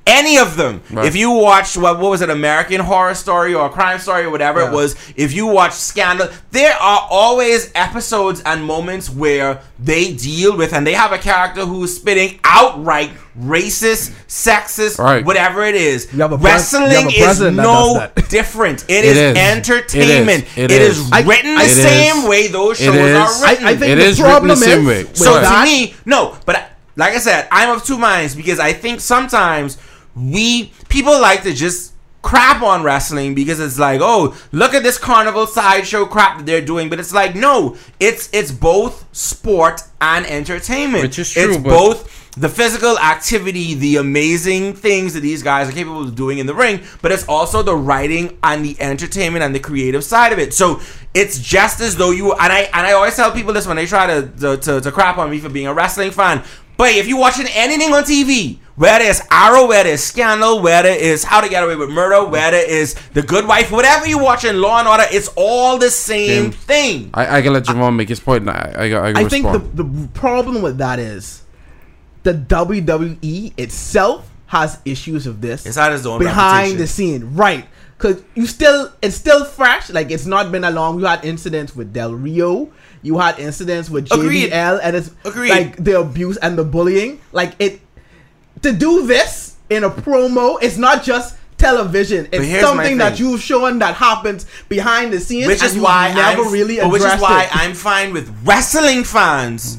any of them,
Right.
if you watched what, what was it, American Horror Story or Crime Story or whatever
Yeah.
it was, if you watch Scandal, there are always episodes and moments where they deal with and they have a character who's spitting outright racist, sexist,
Right.
whatever it is.
You have a pres-
Wrestling is no
does that.
different.
It
is,
is.
entertainment.
It is. It
it is,
is.
Written
I-
the
It
same
is.
way those shows are written.
I think
It
the
is written
problem
the same
is
way.
So
that-
to me, no, but like I said, I'm of two minds because I think sometimes we people like to just crap on wrestling because it's like, oh, look at this carnival sideshow crap that they're doing, but it's like, no, it's it's both sport and entertainment.
Which is true,
It's both the physical activity, the amazing things that these guys are capable of doing in the ring, but it's also the writing and the entertainment and the creative side of it. So it's just as though you and I and I always tell people this when they try to to, to, to crap on me for being a wrestling fan. But if you're watching anything on TV, whether it's Arrow, whether it's Scandal, whether it's How to Get Away with Murder, whether it's The Good Wife, whatever you're watching, Law and Order, it's all the same
Yeah.
thing.
I, I can let Javon make his point. And I I, I, can
I think the, the problem with that is the WWE itself has issues of this
It's had its own
behind
reputation.
the scene, right? Because you still, it's still fresh. Like it's not been a long. You had incidents with Del Rio. You had incidents with
Agreed.
JBL, and it's
Agreed.
like the abuse and the bullying. Like it to do this in a promo. It's not just television. It's something that you've shown that happens behind the scenes,
which is why
never
I'm,
really
which is why
it.
I'm fine with wrestling fans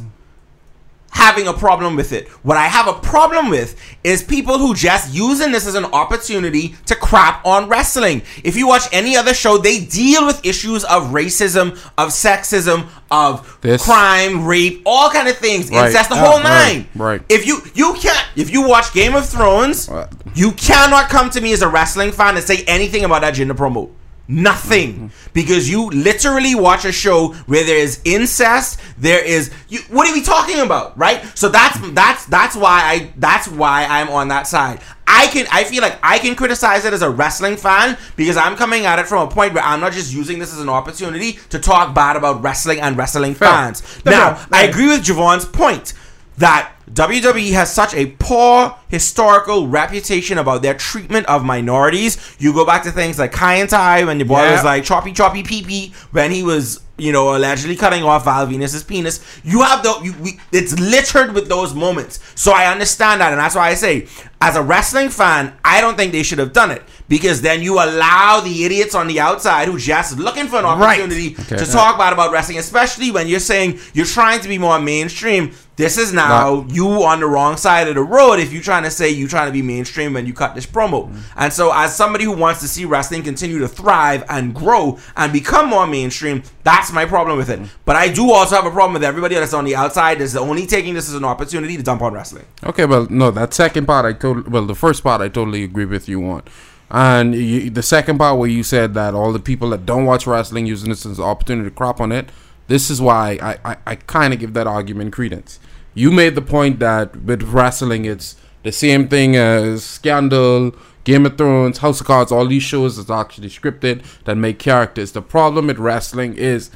having a problem with it. What I have a problem with is people who just using this as an opportunity to crap on wrestling. If you watch any other show, they deal with issues of racism, of sexism, of
This-
crime, rape, all kind of things.
Right.
Incest, the
Yeah,
whole nine.
right.
If you you can't if you watch Game of Thrones,
Right.
you cannot come to me as a wrestling fan and say anything about that Jinder promo. Nothing, because you literally watch a show where there is incest. There is you. What are we talking about, right? So that's that's that's why I that's why I'm on that side. I can I feel like I can criticize it as a wrestling fan because I'm coming at it from a point where I'm not just using this as an opportunity to talk bad about wrestling and wrestling fans. Now
Fair.
I agree with Javon's point that WWE has such a poor historical reputation about their treatment of minorities. You go back to things like Kai En Tai when the boy was like choppy choppy pee pee when he was you know allegedly cutting off Val Venis's penis. You have the you, we, it's littered with those moments. So I understand that, and that's why I say, as a wrestling fan, I don't think they should have done it because then you allow the idiots on the outside who just looking for an
Right.
opportunity
Okay.
to talk bad about wrestling, especially when you're saying you're trying to be more mainstream. This is now you on the wrong side of the road if you're trying to say you're trying to be mainstream when you cut this promo. Mm. And so, as somebody who wants to see wrestling continue to thrive and grow and become more mainstream, that's my problem with it. Mm. But I do also have a problem with everybody that's on the outside that's only taking this as an opportunity to dump on wrestling.
Okay, well, no, that second part I told. Well, the first part I totally agree with you on, and you, the second part where you said that all the people that don't watch wrestling using this as an opportunity to crop on it. This is why I I, I kind of give that argument credence. You made the point that with wrestling, it's the same thing as Scandal, Game of Thrones, House of Cards. All these shows is actually scripted that make characters. The problem with wrestling is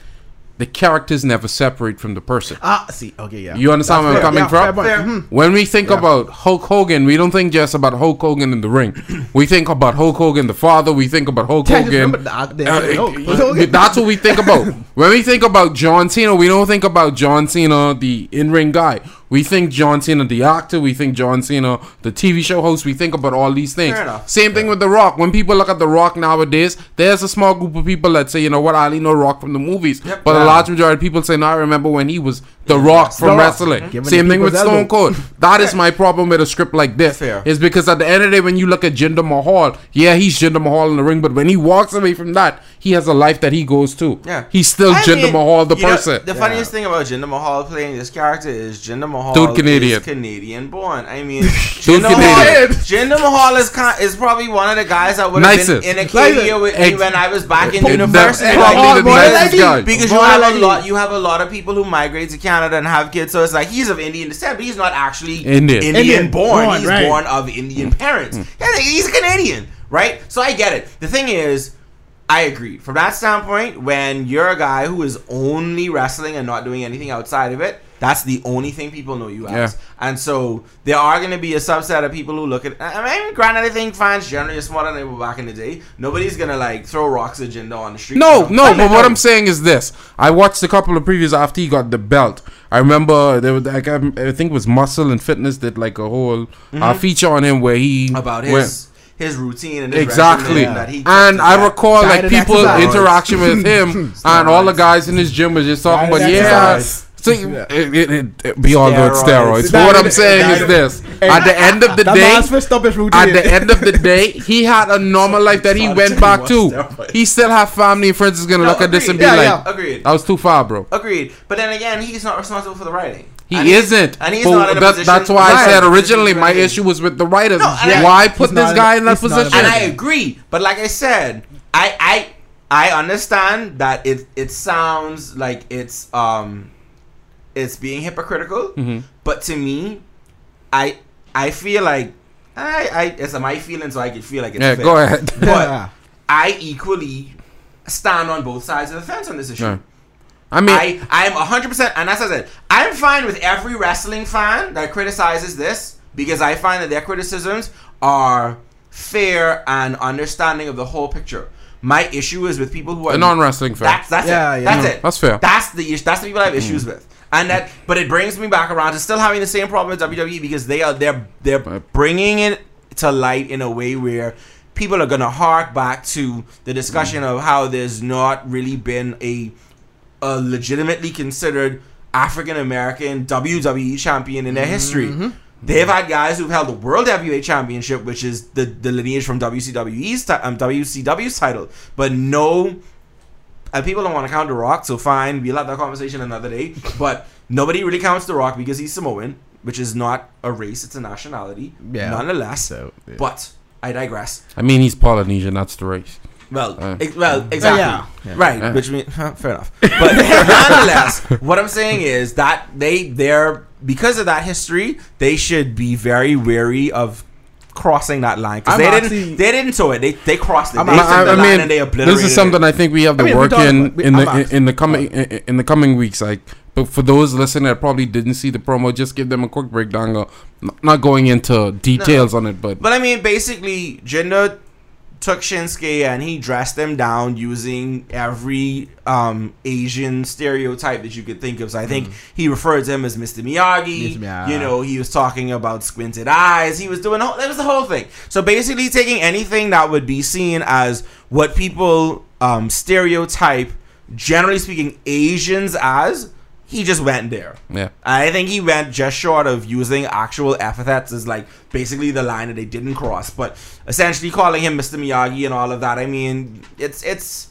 the characters never separate from the person.
Ah, see, okay, yeah.
You understand where I'm
fair.
coming
Yeah,
from?
fair point.
Fair.
Mhm.
When we think about Hulk Hogan, we don't think just about Hulk Hogan in the ring. we think about Hulk Hogan, the father. We think about Hulk
Can't
Hogan.
remember the- the-
Uh,
Hulk Hogan.
That's what we think about. when we think about John Cena, we don't think about John Cena, the in-ring guy. We think John Cena the actor. We think John Cena the TV show host. We think about all these things.
Fair enough.
Same thing with The Rock. When people look at The Rock nowadays, there's a small group of people that say, you know what, I only know Rock from the movies.
Yep.
But a large majority of people say, no, I remember when he was The Rock from
The Rock.
wrestling.
Mhm.
Same thing with Stone
elbow.
Cold. That is my problem with a script like this.
Fair.
Is because at the end of the day, when you look at Jinder Mahal, yeah, he's Jinder Mahal in the ring, but when he walks away from that, he has a life that he goes to.
Yeah.
He's still
I
Jinder
mean,
Mahal, the
you know,
person.
the funniest thing about Jinder Mahal playing this character is Jinder Mahal
Dude Canadian.
is Canadian born. I mean,
Dude
Jinder Mahal,
Canadian.
Jinder Mahal is kind, is probably one of the guys that would have been in Acadia with me
Ex-
when I was back in university. Like,
the
because-
nicest guy.
Because you
Born
have a lot, you have a lot of people who migrate to Canada and have kids. So it's like he's of Indian descent, but he's not actually
Indian.
Indian,
Indian
born.
born,
He's
right.
born of Indian mm. parents. Mm. Yeah, he's a Canadian, right? So I get it. The thing is. I agree. From that standpoint, when you're a guy who is only wrestling and not doing anything outside of it, that's the only thing people know you as. And so there are going to be a subset of people who look at. I mean, granted, I think fans generally are smarter than they were back in the day. Nobody's going to like throw rocks agenda Jinder on the street.
No, no,
Like,
but what I'm saying is this. I watched a couple of previews after he got the belt. I remember there was like I, I think it was Muscle and Fitness did like a whole uh, feature on him where he
Mm-hmm. about
went-
his his routine and his
Exactly,
regimen that he
and I
that.
recall like
Diet
people interaction with him, and all the guys in his gym was just talking
Diet
about
and
yeah.
Exercise.
So it, it, it, it be all about
Steroids.
steroids. But what I'm saying is this: at the end of the day,
man's switched up his routine.
at the end of the day, he had a normal life that he went back to. He still have family and friends is gonna
No,
look at this and be
agreed.
Yeah,
like,
yeah.
Agreed.
"That was too far, bro."
Agreed. But then again, he's not responsible for the writing.
He
And
isn't.
And he's
But
not in a
that-
position.
That's why I said originally my issue was with the writers.
No, I-
why put this guy in that position?
and I agree. But like I said, I I I understand that it it sounds like it's um it's being hypocritical.
Mhm.
But to me, I I feel like I I it's my feeling, so I can feel like it's
yeah,
fair.
go ahead.
But
Yeah.
I equally stand on both sides of the fence on this issue.
Yeah. I mean,
I I'm hundred percent, and as I said, I'm fine with every wrestling fan that criticizes this because I find that their criticisms are fair and understanding of the whole picture. My issue is with people who are
a non-wrestling fan.
That's that's
Yeah,
it.
yeah.
That's
No,
it.
that's fair.
That's the issue. That's the people I have issues mm. with. And that, but it brings me back around to still having the same problem with WWE because they are they're they're bringing it to light in a way where people are gonna hark back to the discussion mm. of how there's not really been a a legitimately considered African American WWE champion in their history. Mm-hmm. They've had guys who've held the World Heavyweight Championship, which is the, the lineage from WCWE's ti- um, WCW's title, but no. And people don't want to count The Rock, so fine, we'll have that conversation another day. But nobody really counts The Rock because he's Samoan, which is not a race; it's a nationality,
Yeah.
nonetheless.
So, yeah.
But I digress.
I mean, he's Polynesian. That's the race.
Well,
Uh,
ex- well, exactly.
yeah. Yeah.
Right,
Uh.
which means fair enough. But nonetheless, what I'm saying is that they they're because of that history, they should be very wary of crossing that line because they
actually-
didn't they didn't tow it. They they crossed it. They
I,
took the
I
line
mean,
and they obliterated
this is something
it.
I think we have to
I mean,
work in
we-
in
I'm
the
asked.
in the coming in, in the coming weeks. Like, but for those listening that probably didn't see the promo, just give them a quick breakdown. Of, not going into details on it, but
But I mean, basically, Jinder took Shinsuke and he dressed him down using every um, Asian stereotype that you could think of. So I think he referred to him as Mr. Miyagi.
Mr. Miyagi.
You know, he was talking about squinted eyes. He was doing, whole, that was the whole thing. So basically, taking anything that would be seen as what people um, stereotype, generally speaking, Asians as, he just went there.
yeah.
I think he went just short of using actual epithets as like basically the line that they didn't cross, but essentially calling him Mr. Miyagi and all of that. I mean, it's it's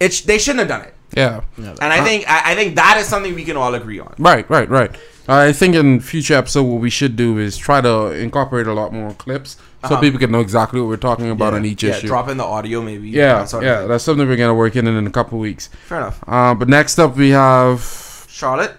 it's they shouldn't have done it,
Yeah.
and I think I, I think that is something we can all agree on.
Right, right, right. I think in future episode, what we should do is try to incorporate a lot more clips so
Uh-huh.
people can know exactly what we're talking about on each issue.
yeah,
issue.
drop in the audio maybe.
yeah,
that sort
yeah,
thing.
that's something we're gonna work in in a couple weeks.
fair enough.
Uh, but next up, we have
Charlotte,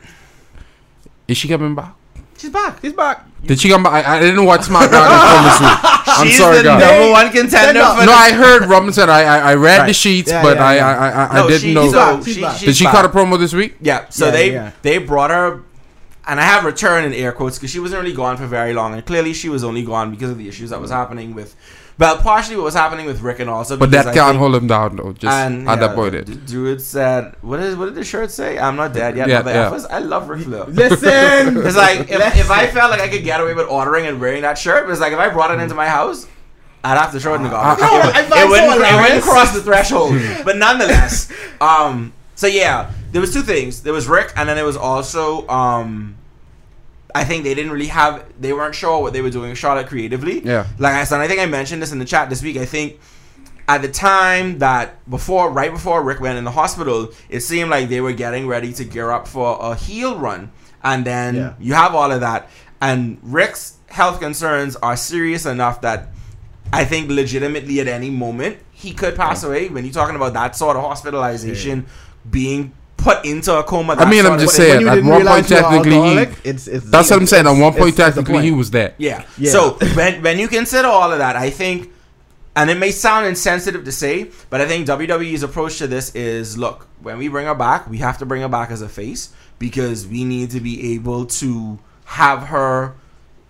is she coming back?
she's back.
He's back.
Did she come back? I, I didn't watch SmackDown until this week. I'm
she's
sorry,
the
guys.
number one contender
No,
for
No, I heard Robinson. I I, I read the sheets,
Yeah,
but
yeah,
I,
yeah.
I I I
No,
didn't
she-
know.
She's back.
So
She's
she-
back.
Did she
back.
cut a promo this week?
Yeah, so
Yeah,
they
yeah.
they brought her, and I have return in air quotes because she wasn't really gone for very long, and clearly she was only gone because of the issues that was happening with Well, partially what was happening with Ric and also,
But
because
that
I
can't
think-
hold him down though. Just
and
at
yeah,
that point, it.
D- Druid said, "What is what did the shirt say? I'm not dead yet."
Yeah,
Mother
yeah.
effers." I love Ric Flair.
Listen,
It's like if, if I felt like I could get away with ordering and wearing that shirt, but it's like if I brought it into my house, I'd have to throw it in the garbage.
No,
it, would,
I find
it wouldn't, it wouldn't cross the threshold. but nonetheless, um, so yeah, there was two things. There was Ric, and then there was also um, I think they didn't really have, they weren't sure what they were doing with Charlotte creatively.
Yeah.
Like I said, I think I mentioned this in the chat this week. I think at the time that before, right before Ric went in the hospital, it seemed like they were getting ready to gear up for a heel run. And then
Yeah.
you have all of that. And Ric's health concerns are serious enough that I think legitimately at any moment he could pass away. When you're talking about that sort of hospitalization, being put into a coma.
I mean, I'm just saying, at one point, technically, he-
it's, it's
That's what I'm saying. At one point,
it's- it's the
technically, he was there.
Yeah.
Yeah.
So when when you consider all of that, I think, and it may sound insensitive to say, but I think WWE's approach to this is: look, when we bring her back, we have to bring her back as a face because we need to be able to have her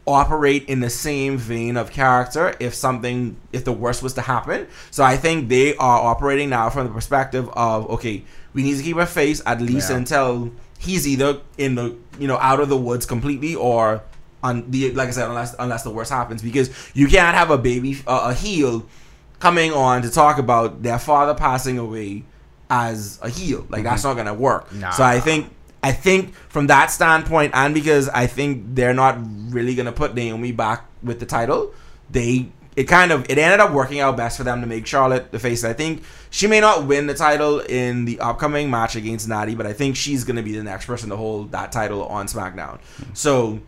operate in the same vein of character if something if the worst was to happen so i think they are operating now from the perspective of okay we need to keep her face at least
Yeah.
until he's either in the you know out of the woods completely or on the like I said unless unless the worst happens because you can't have a baby uh, a heel coming on to talk about their father passing away as a heel like that's not gonna work
Nah.
so I think I think from that standpoint and because I think they're not really gonna put Naomi back with the title they it kind of it ended up working out best for them to make Charlotte the face I think she may not win the title in the upcoming match against Natty but I think she's gonna be the next person to hold that title on SmackDown so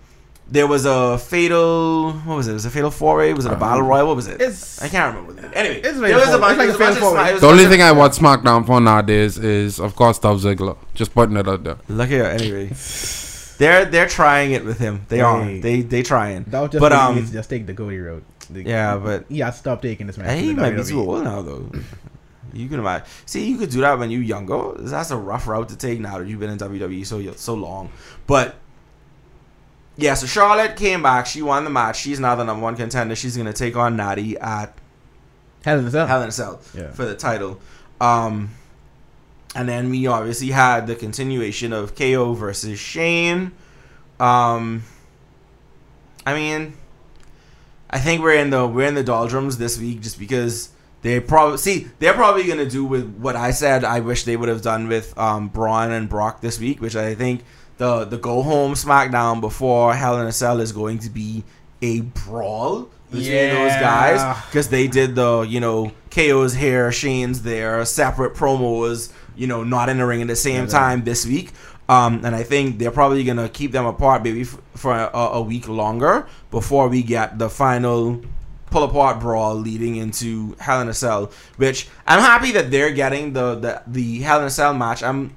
there was a fatal. What was it? Was it a fatal four way? Was it a battle royal? What was it?
It's-
I can't remember. What it Anyway,
It's
there was a bunch.
four-way.
there
It's
was
like
a
a
bunch of
fatal
sma-
four-way.
it was
The only thing
of-
I watch SmackDown for nowadays is, of course, Dolph Ziggler. Just putting it out there.
Look here. Anyway, they're they're trying it with him. They are.
Hey.
They they trying.
That was just
But,
but,
um,
um, just take the Cody road. The-
Yeah, but
yeah, stop taking this.
Hey, he might be
WWE.
too old now though. You can imagine. See, you could do that when you're younger. That's a rough route to take now that you've been in WWE so so long. But yeah, so Charlotte came back. She won the match. She's now the number one contender. She's gonna take on Natty at
Hell in a Cell.
Hell in a Cell
Yeah.
for the title. Um, and then we obviously had the continuation of KO versus Shane. Um, I mean, I think we're in the we're in the doldrums this week just because they probably see they're probably gonna do with what I said. I wish they would have done with um, Braun and Brock this week, which I think the the go home SmackDown before Hell in a Cell is going to be a brawl between those guys because they did the you know KO's here, Shane's there, separate promos, you know, not in the ring at the same
Yeah.
time this week. Um, and I think they're probably gonna keep them apart maybe f- for a, a week longer before we get the final pull apart brawl leading into Hell in a Cell. Which I'm happy that they're getting the the, the Hell in a Cell match. I'm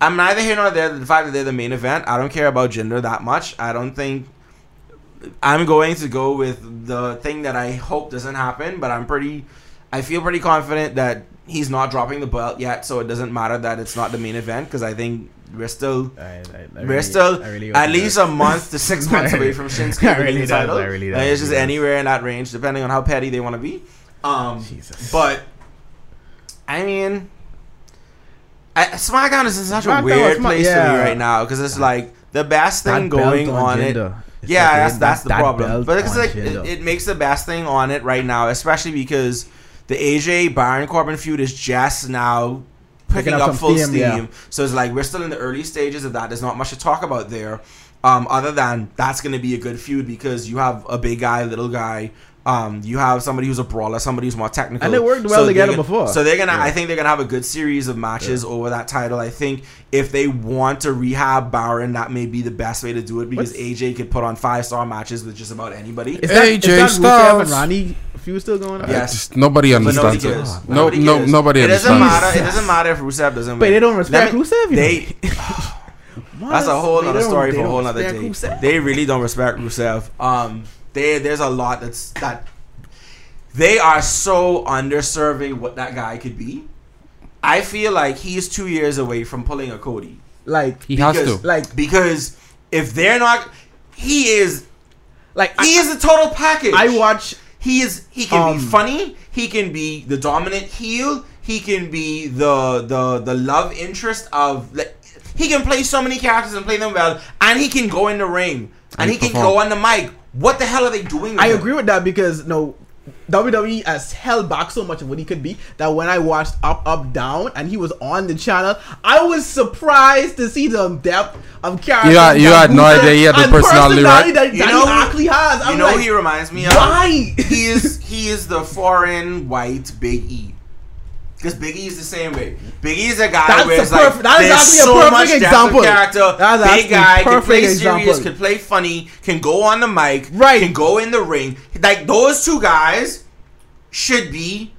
I'm neither here nor there. The fact that they're the main event, I don't care about Jinder that much. I don't think I'm going to go with the thing that I hope doesn't happen, but I'm pretty. I feel pretty confident that he's not dropping the belt yet, so it doesn't matter that it's not the main event because I think we're still
I, I, I
we're still
really
at least a month to six months away from Shinsuke
really does,
title.
Really
Like, it's just anywhere in that range, depending on how petty they want to be. Um,
Jesus.
but I mean, I, SmackDown is in such
SmackDown
a weird
Smack-
place for me
yeah.
right now because it's like the best thing
That
going on it.
Jinder
Yeah, that's that's
that-
the
that
problem. But it's like it, it makes the best thing on it right now, especially because the AJ Baron Corbin feud is just now picking
Picking up
up full
steam,
steam.
yeah.
So it's like we're still in the early stages of that. There's not much to talk about there, um, other than that's going to be a good feud because you have a big guy, little guy. Um, you have somebody who's a brawler, somebody who's more technical,
And they worked well
they're
together
gonna-
before.
So they're gonna,
Yeah.
I think they're gonna have a good series of matches over that title. I think if they want to rehab Baron, that may be the best way to do it because
What's-
AJ could put on five star matches with just about anybody.
Is that,
AJ
is that Rusev
Styles.
and Ronnie feud still going on?
Yeah.
Just nobody
But nobody
understands
cares.
it. No,
Nobody
no,
cares.
nobody
It doesn't
understands.
matter. It doesn't matter if Rusev doesn't.
But
win.
they don't respect
me-
Rusev,
They. That's a whole other story for a whole other day.
Rusev.
They really don't respect Rusev. Um, they there's a lot that's that. They are so underserving what that guy could be. I feel like he's two years away from pulling a Cody.
Like,
He has
Because-
to.
like,
Because if they're not, he is
like
he
I,
is a total package.
I watch.
he is he can be
Um,
funny. He can be the dominant heel. He can be the the the love interest of. like, He can play so many characters and play them well, and he can go in the ring and
And
he can go on the mic. What the hell are they doing? with
I
him?
agree with that because no, WWE has held back so much of what he could be that when I watched Up Up Down and he was on the channel, I was surprised to see the depth of character.
You had- you had no idea he had the
and
personality, right?
that,
You
that
know
he
who-
actually has. I'm
you know
like,
he reminds me of?
why?
he is he is the foreign white Big E. Because Big E is the same way. Big E is a guy
That's
where it's like
that is
there's
actually a
so
perfect
much depth of character. Big guy can
perfect
play serious, can play funny, can go on the mic,
Right.
can go in the ring. Like those two guys should be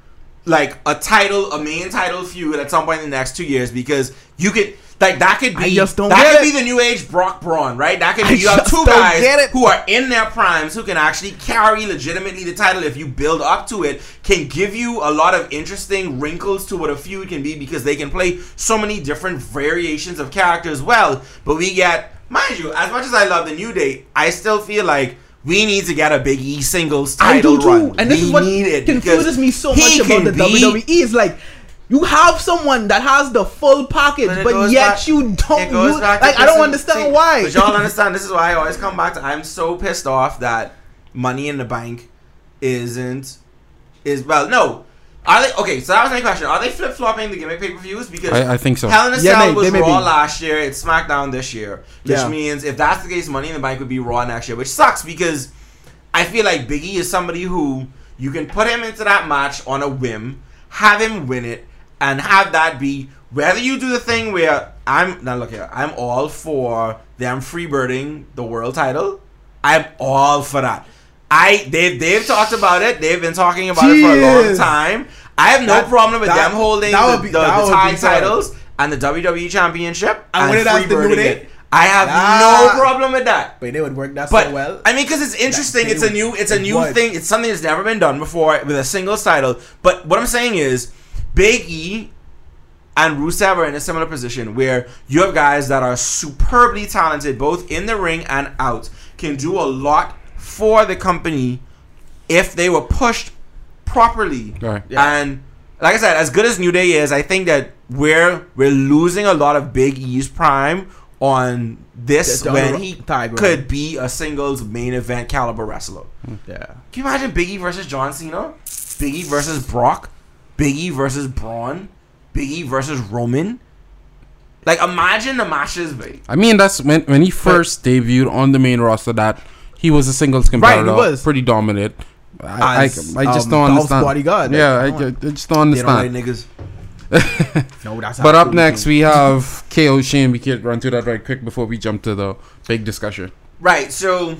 like a title, a main title feud at some point in the next two years because you could like that could be
I just don't
that could
it.
be the new age Brock Braun, right? That could
I
be you have two guys who are in their primes who can actually carry legitimately the title if you build up to it, can give you a lot of interesting wrinkles to what a feud can be because they can play so many different variations of characters well. But we get, mind you, as much as I love the New Day, I still feel like we need to get a Big E singles title I
do too,
run.
and this
we
is what
need it
confuses me so much about the WWE. Is like you have someone that has the full package,
But
but, yet
back-
you don't.
goes
use-
back to
like I don't understand
see,
why.
But y'all understand. This is why I always come back to. I'm so pissed off that Money in the Bank isn't is well. No, are they okay? So that was my question. Are they flip flopping the gimmick pay per views? Because
I, I think so.
Hell in a
Yeah,
Cell
may-
was
they
Raw
be.
last year. It's SmackDown this year, which
Yeah.
means if that's the case, Money in the Bank would be Raw next year, which sucks because I feel like Biggie is somebody who you can put him into that match on a whim, have him win it, and have that be whether you do the thing where I'm now look here, I'm all for them freebirding the world title. I'm all for that. I they they've talked about it. They've been talking about it for a long time. I have no
That-
problem with
that-
them holding the,
be-
the, the tag titles and the WWE Championship
And
and,
when it has the New
freebirding it. I have
Ah.
no problem with that.
Wait, it would work that
But
so well.
I mean, because it's interesting. It's a new. It's a new
would.
thing. It's something that's never been done before with a singles title. But what I'm saying is, Big E and Rusev are in a similar position where you have guys that are superbly talented, both in the ring and out, can do a lot for the company if they were pushed properly.
Right.
Yeah.
And like I said, as good as New Day is, I think that we're we're losing a lot of Big E's prime on this
The- the
when he
tag run.
could be a singles main event caliber wrestler. Hmm.
yeah.
Can you imagine Big E versus John Cena? Big E versus Brock? Big E versus Braun? Big E versus Roman? Like imagine the matches, babe.
I mean, that's when when he first debuted on the main roster. That he was a singles competitor, right,
was.
pretty dominant. I, I, I
As,
just
um,
don't understand.
bodyguard.
Yeah, I. I just don't
They don't like
understand.
niggas.
No,
But up next, we have KO Shane. We can run through that right quick before we jump to the big discussion.
Right, so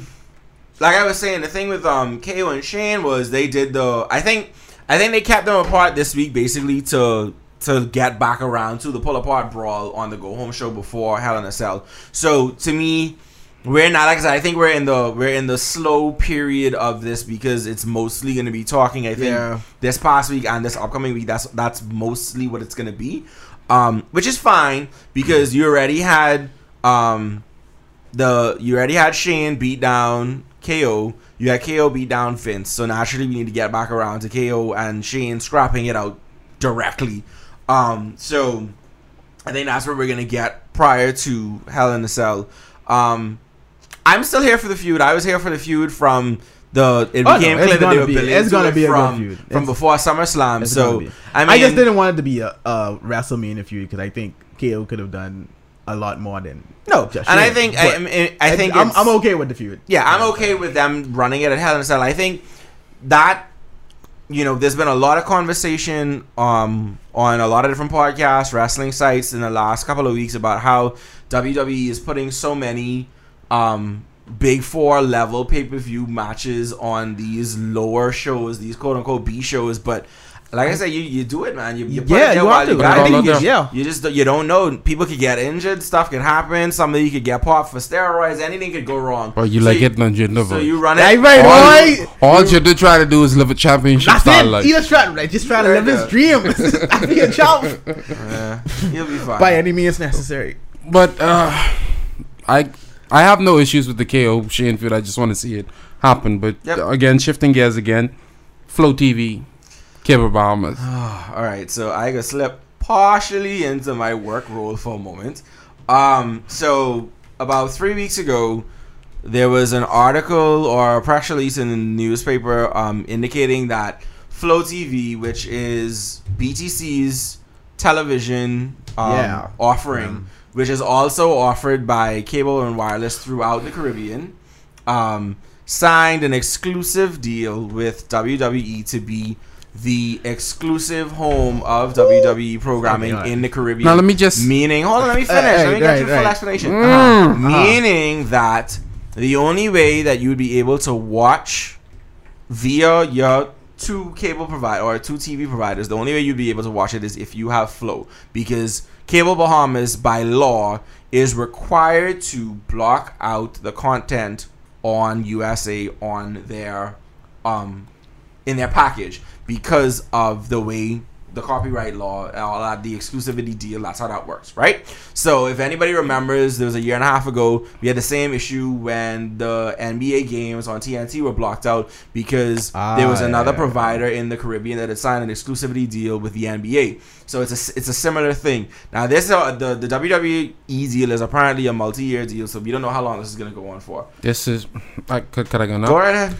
like I was saying, the thing with um KO and Shane was they did the I think I think they kept them apart this week basically to to get back around to the pull apart brawl on the go home show before Hell in a Cell. So to me, we're not like I said, I think we're in the we're in the slow period of this because it's mostly gonna be talking, I think
Yeah.
this past week and this upcoming week, that's that's mostly what it's gonna be. Um, which is fine because you already had um the you already had Shane beat down KO. You had KO beat down Vince. So naturally we need to get back around to KO and Shane scrapping it out directly. Um so I think that's what we're gonna get prior to Hell in a Cell. Um I'm still here for the feud. I was here for the feud from the it
Oh, no, it's
clear that they
gonna
were
be- it's gonna be a good
from,
feud.
from before SummerSlam.
It's
So. I mean
I just didn't want it to be a, a WrestleMania feud because I think KO could have done a lot more than
no,
just
and I think I, I, mean, I think
I'm, I'm okay with the feud.
Yeah, I'm okay with them running it at Hell in a Cell. I think that you know, there's been a lot of conversation um on a lot of different podcasts, wrestling sites in the last couple of weeks about how WWE is putting so many um big four level pay per view matches on these lower shows, these quote unquote B shows, but like I said, you, you do it, man. You, you put
Yeah,
it
you
while
have to.
got
I
it.
think
You,
it's-
yeah.
you just you don't know. People could get injured. Stuff could happen. Somebody could get popped for steroids. Anything could go wrong.
Or you
So
like it, then you never.
So you run it.
Right, right,
all,
right.
all you to try to do is live a championship
That's
style
it.
life.
He just trying, like, just trying to live his dream. Be a champ
Yeah, you'll be fine.
by any means necessary.
But uh, I I have no issues with the KO Shane feud. I just want to see it happen. But
Yep.
again, shifting gears again. Flow TV, Cable Bahamas.
All right, so I can slip partially into my work role for a moment. Um, so about three weeks ago, there was an article or a press release in the newspaper um, indicating that Flow TV, which is BTC's television um,
Yeah.
offering, which is also offered by cable and wireless throughout the Caribbean, um, signed an exclusive deal with WWE to be the exclusive home of WWE programming
Something
in the Caribbean.
Now, let me just-
meaning. Hold on, let me finish.
Hey,
let me get
right,
you the
right.
full explanation.
Mm.
Uh-huh.
Uh-huh.
Meaning that the only way that you would be able to watch via your two cable provider or two TV providers, the only way you'd be able to watch it is if you have Flow, because Cable Bahamas by law is required to block out the content on USA on their um in their package because of the way the copyright law, the exclusivity deal, that's how that works, right? So if anybody remembers, there was a year and a half ago, we had the same issue when the NBA games on TNT were blocked out because
Ah,
there was another
yeah.
provider in the Caribbean that had signed an exclusivity deal with the NBA. So it's a it's a similar thing. Now this uh, the the WWE deal is apparently a multi-year deal, so we don't know how long this is gonna go on for.
This is. I, could, could I go now?
Go right ahead.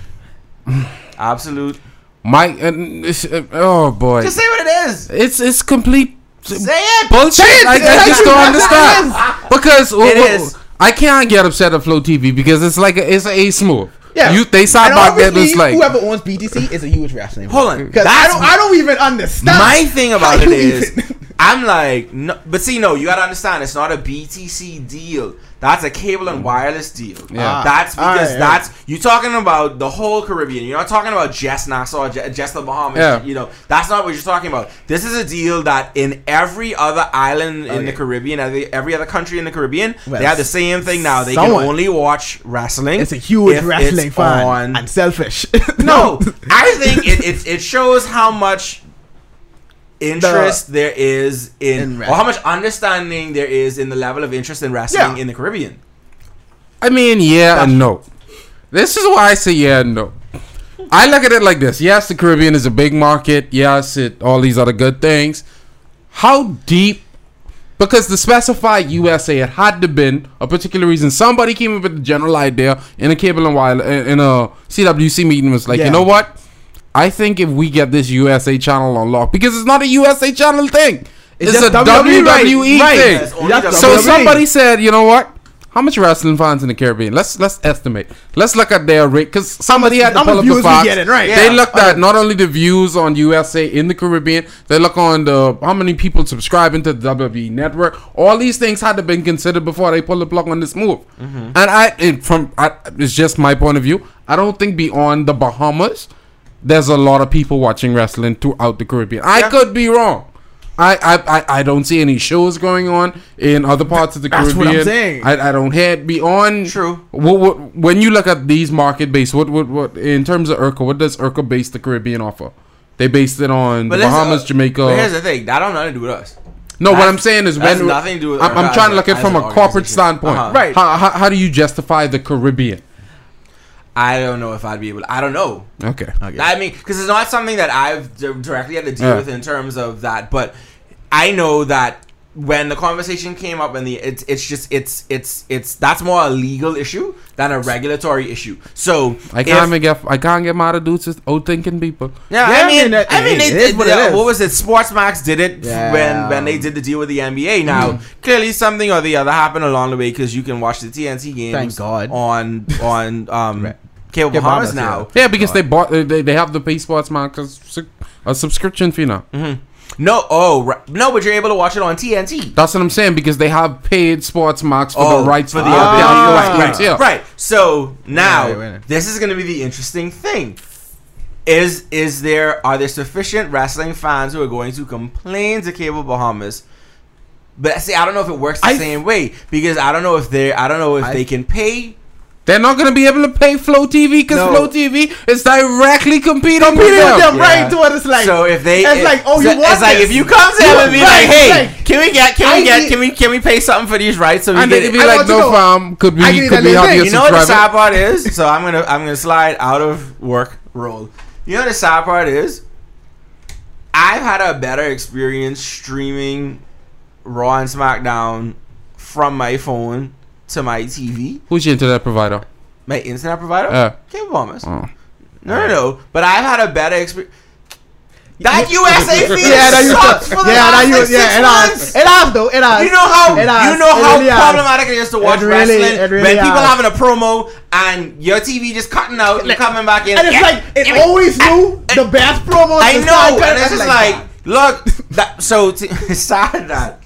Absolute.
Mike. And uh, oh boy,
Just say what it is.
it's it's complete
Say it.
bullshit.
it!
Like, I just don't understand because
It
w- w-
is.
I can't get upset at Flow TV because it's like a, it's a ace move.
Yeah.
you they side
And
back It's like
whoever owns BTC is a huge wrestling.
Hold on.
because I don't, I don't even understand.
My thing about
how
it
you
is,
even-
I'm like, no, but see, no, you gotta understand, it's not a BTC deal. That's a cable and wireless deal.
Yeah.
that's
Ah,
because
alright,
that's you're talking about the whole Caribbean. You're not talking about just Nassau, ju- just the Bahamas.
Yeah.
You know, that's not what you're talking about. This is a deal that in every other island in the Caribbean, every, every other country in the Caribbean,
Well,
they have the same thing now. They
someone-
can only watch wrestling.
it's a huge
if
wrestling
it's
fan
on
and selfish.
no, I think it, it, it shows how much interest there is in,
In
or how much understanding there is in the level of interest in wrestling
Yeah.
in the Caribbean.
I mean, yeah and no. This is why I say yeah and no. I look at it like this. Yes, the Caribbean is a big market. Yes, it all these other good things. How deep? Because the specified USA, it had to been a particular reason. Somebody came up with the general idea in a cable and wire in in a CWC meeting was like,
Yeah.
you know what? I think if we get this USA channel on lock, because it's not a USA channel thing, it's,
It's
a
WWE,
WWE
right.
thing.
That's only
That's
the-
So
WWE.
somebody said, you know what? How much wrestling fans in the Caribbean? Let's let's estimate. Let's look at their rate because somebody had to
how much
pull up the
views
facts.
getting, right.
They
Yeah.
looked at not only the views on USA in the Caribbean, they look on the how many people subscribing to the WWE network. All these things had to been considered before they pull the plug on this move.
Mm-hmm.
And I, it, from I, it's just my point of view. I don't think beyond the Bahamas, there's a lot of people watching wrestling throughout the Caribbean. I
Yeah.
could be wrong. I, I, I, I don't see any shows going on in other parts of the
That's
Caribbean.
what I'm saying.
I, I don't hear it beyond.
True.
What, what, when you look at these market base, what, what, what in terms of Urca, what does Urca base the Caribbean offer? They based it on the Bahamas,
uh,
Jamaica.
But here's the thing: that don't nothing to do with us.
no, what I'm saying is when
nothing to do with
I'm, I'm trying to look at it from a corporate standpoint.
Uh-huh.
Right.
How, how, how do you justify the Caribbean?
I don't know if I'd be able. To, I don't know.
Okay. okay.
I mean, because it's not something that I've di- directly had to deal
Yeah.
with in terms of that, but I know that when the conversation came up and the it's it's just it's it's it's that's more a legal issue than a regulatory issue. So
I can't even get I can't get mad at dudes just old thinking people.
Yeah,
Yeah,
I
I
mean,
mean, that-
I mean,
it
it,
is
it-
what it
uh,
is.
what was it? Sportsmax did it
Yeah.
when when they did the deal with the NBA. Now, clearly, something or the other happened along the way because you can watch the TNT games
Thank God.
on on um
Right.
Cable
Yeah,
Bahamas
Bahamas,
now.
Yeah, because they bought they, they have the pay SportsMax because a subscription fee now.
No, oh right. no, but you're able to watch it on TNT.
That's what I'm saying because they have paid SportsMax for
Oh,
the rights
for
for
the
the
Ah.
ability,
outdoor
right, right,
yeah.
right. So now
Right, right.
this is going to be the interesting thing. Is is there are there sufficient wrestling fans who are going to complain to Cable Bahamas? But see, I don't know if it works the
I-
same way because I don't know if they I don't know if
I-
they can pay.
They're not gonna be able to pay Flow TV because
No.
Flow TV is directly competing,
Competing
with them.
with them,
Yeah.
right? To what it's like.
so if they,
it's
if-
like, oh, you
so
want
It's like if you come to them and be
Right,
like, hey,
like,
can we get, can
I
we get,
need-
can we, can we pay something for these rights? So we
And
get
they'd
it?
be
I
like, no,
know-
fam, could we
I give you
could
that
we
little
have
You know what the
subscriber?
sad part is? So I'm gonna I'm gonna slide out of work role. You know the sad part is, I've had a better experience streaming Raw and SmackDown from my phone to my TV,
Who's your internet provider?
my internet provider,
Uh,
Cable Bombers.
oh.
No, no, no. But I've had a better experience. That USA feed
Yeah, that you
sucks for the
yeah,
last
that you
like, six
yeah, it
months.
has. It has though. It has.
You know how
It has.
you know
It
how
really has.
problematic it is to watch
It really-
wrestling
it really
when people having a promo and your TV just cutting out and coming back in.
And it's
Yeah,
like it
yeah,
always knew the best promo.
I know,
start
and it's just like, look, that, so t- sad that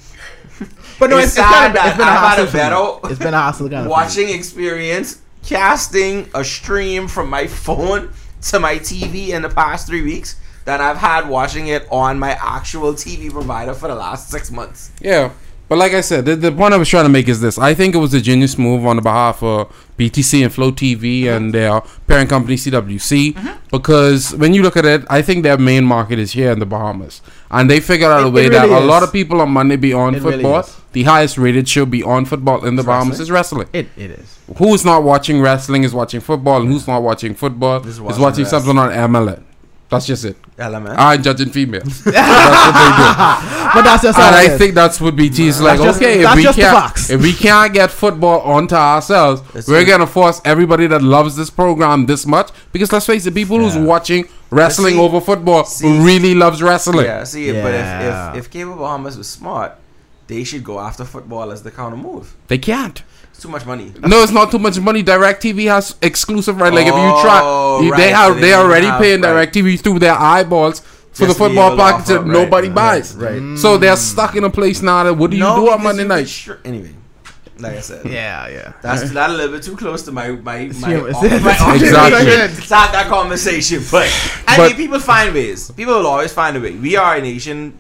but no,
it's
it's, it's, kind of, it's been a
I've had a
hassle. for It's been a hassle kind of.
watching experience casting a stream from my phone to my TV in the past three weeks than I've had watching it on my actual TV provider for the last six months.
Yeah. But like I said, the, the point I was trying to make is this. I think it was a genius move on the behalf of BTC and Flow TV and their parent company CWC mm-hmm. because when you look at it, I think their main market is here in the Bahamas. And they figured out
It-
a way that
really
a lot of people on Monday be on
It
football.
is.
the highest rated show be on football in the Bahamas
wrestling?
is wrestling.
It it is.
Who's not watching wrestling is watching football, and who's not watching football
Is
is
watching
watching,
rest.
something on MLN. That's just it.
Element.
I'm judging females. that's what they do.
But that's just
And I
is.
think that's what BT is like.
Just-
okay, if we can't, if we can't get football onto ourselves,
That's
we're
true.
gonna force everybody that loves this program this much. Because let's face it, people who's watching wrestling
see-
over football
see-
really loves wrestling.
Yeah, see, but
Yeah.
if, if if Cable Bahamas was smart, they should go after football as the counter move.
They can't.
It's too much money.
No, it's not too much money. DirecTV has exclusive right. Like if you try,
Oh,
you,
right,
they
so
have
they
they already
have-
paying
right.
DirecTV through their eyeballs for
Just
the football package that
offer,
nobody
right,
buys.
right, right.
So they're stuck in a place now. That what do you do on Monday
you
night?
sure- anyway, like I said,
Yeah, yeah.
that's not a little bit too close to my my my,
Yeah, it's-
my
Exactly.
It's not that conversation, but I
But-
mean, people find ways. People will always find a way. We are a nation.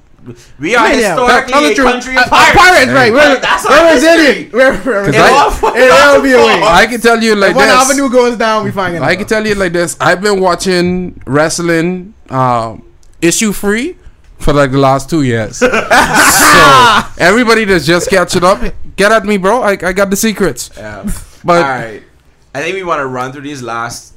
We are
Yeah, yeah.
historically
Tell the
a country
Uh,
of pirates.
pirates, right? We're,
Like, that's
we're
our
resilient.
history.
We're, we're
Cause
It
I-
It will be a way.
I can tell you like
If one avenue goes down, we find another.
I can tell you like this. I've been watching wrestling um, issue free for like the last two years. so everybody that's just catching up, get at me, bro. I, I got the secrets.
Yeah.
But
All right. I think we want to run through these last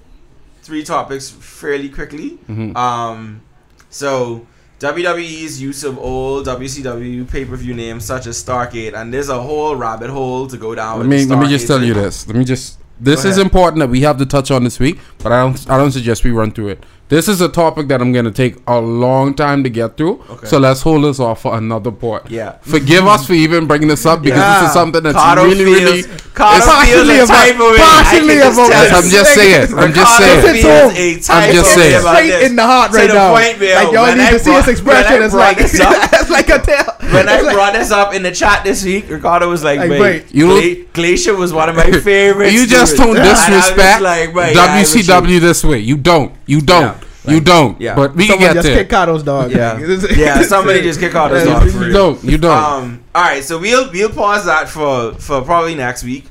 three topics fairly quickly.
Mhm.
Um, so WWE's use of old WCW pay per view names such as Starrcade, and there's a whole rabbit hole to go down.
let
with
me
the
let me just tell you this. Let me just. This is important that we have to touch on this week, but I don't. I don't suggest we run through it. This is a topic that I'm going to take a long time to get through.
Okay.
So let's hold this off for another part.
Yeah.
Forgive us for even bringing this up because this is something that's
Carter
really, really.
feels, Carter
it's
feels
partially
a
about-
of
partially
just
about-
tell
Yes, I'm just saying. I'm just saying.
Feels a type
I'm just saying.
straight in the heart
To
right
the
now.
point where
like y'all
when
need
I
to see his expression. It's like
this
like a tail.
When I brought this up in the chat this week, Ricardo was like,
Like,
"Wait,
wait.
You
Gla- Glacier was one of my favorites."
You just
dude."
don't
And I was
disrespect
like, right, yeah,
WCW this way. You don't. You don't.
Yeah,
you don't.
yeah.
But we can
Someone
get
just
there.
kick Cardo's dog.
Yeah. Yeah, somebody just kick Cardo's
Yeah,
dog.
you
for
You
real.
don't. You don't.
Um. All right, so we'll we'll pause that for for probably next week.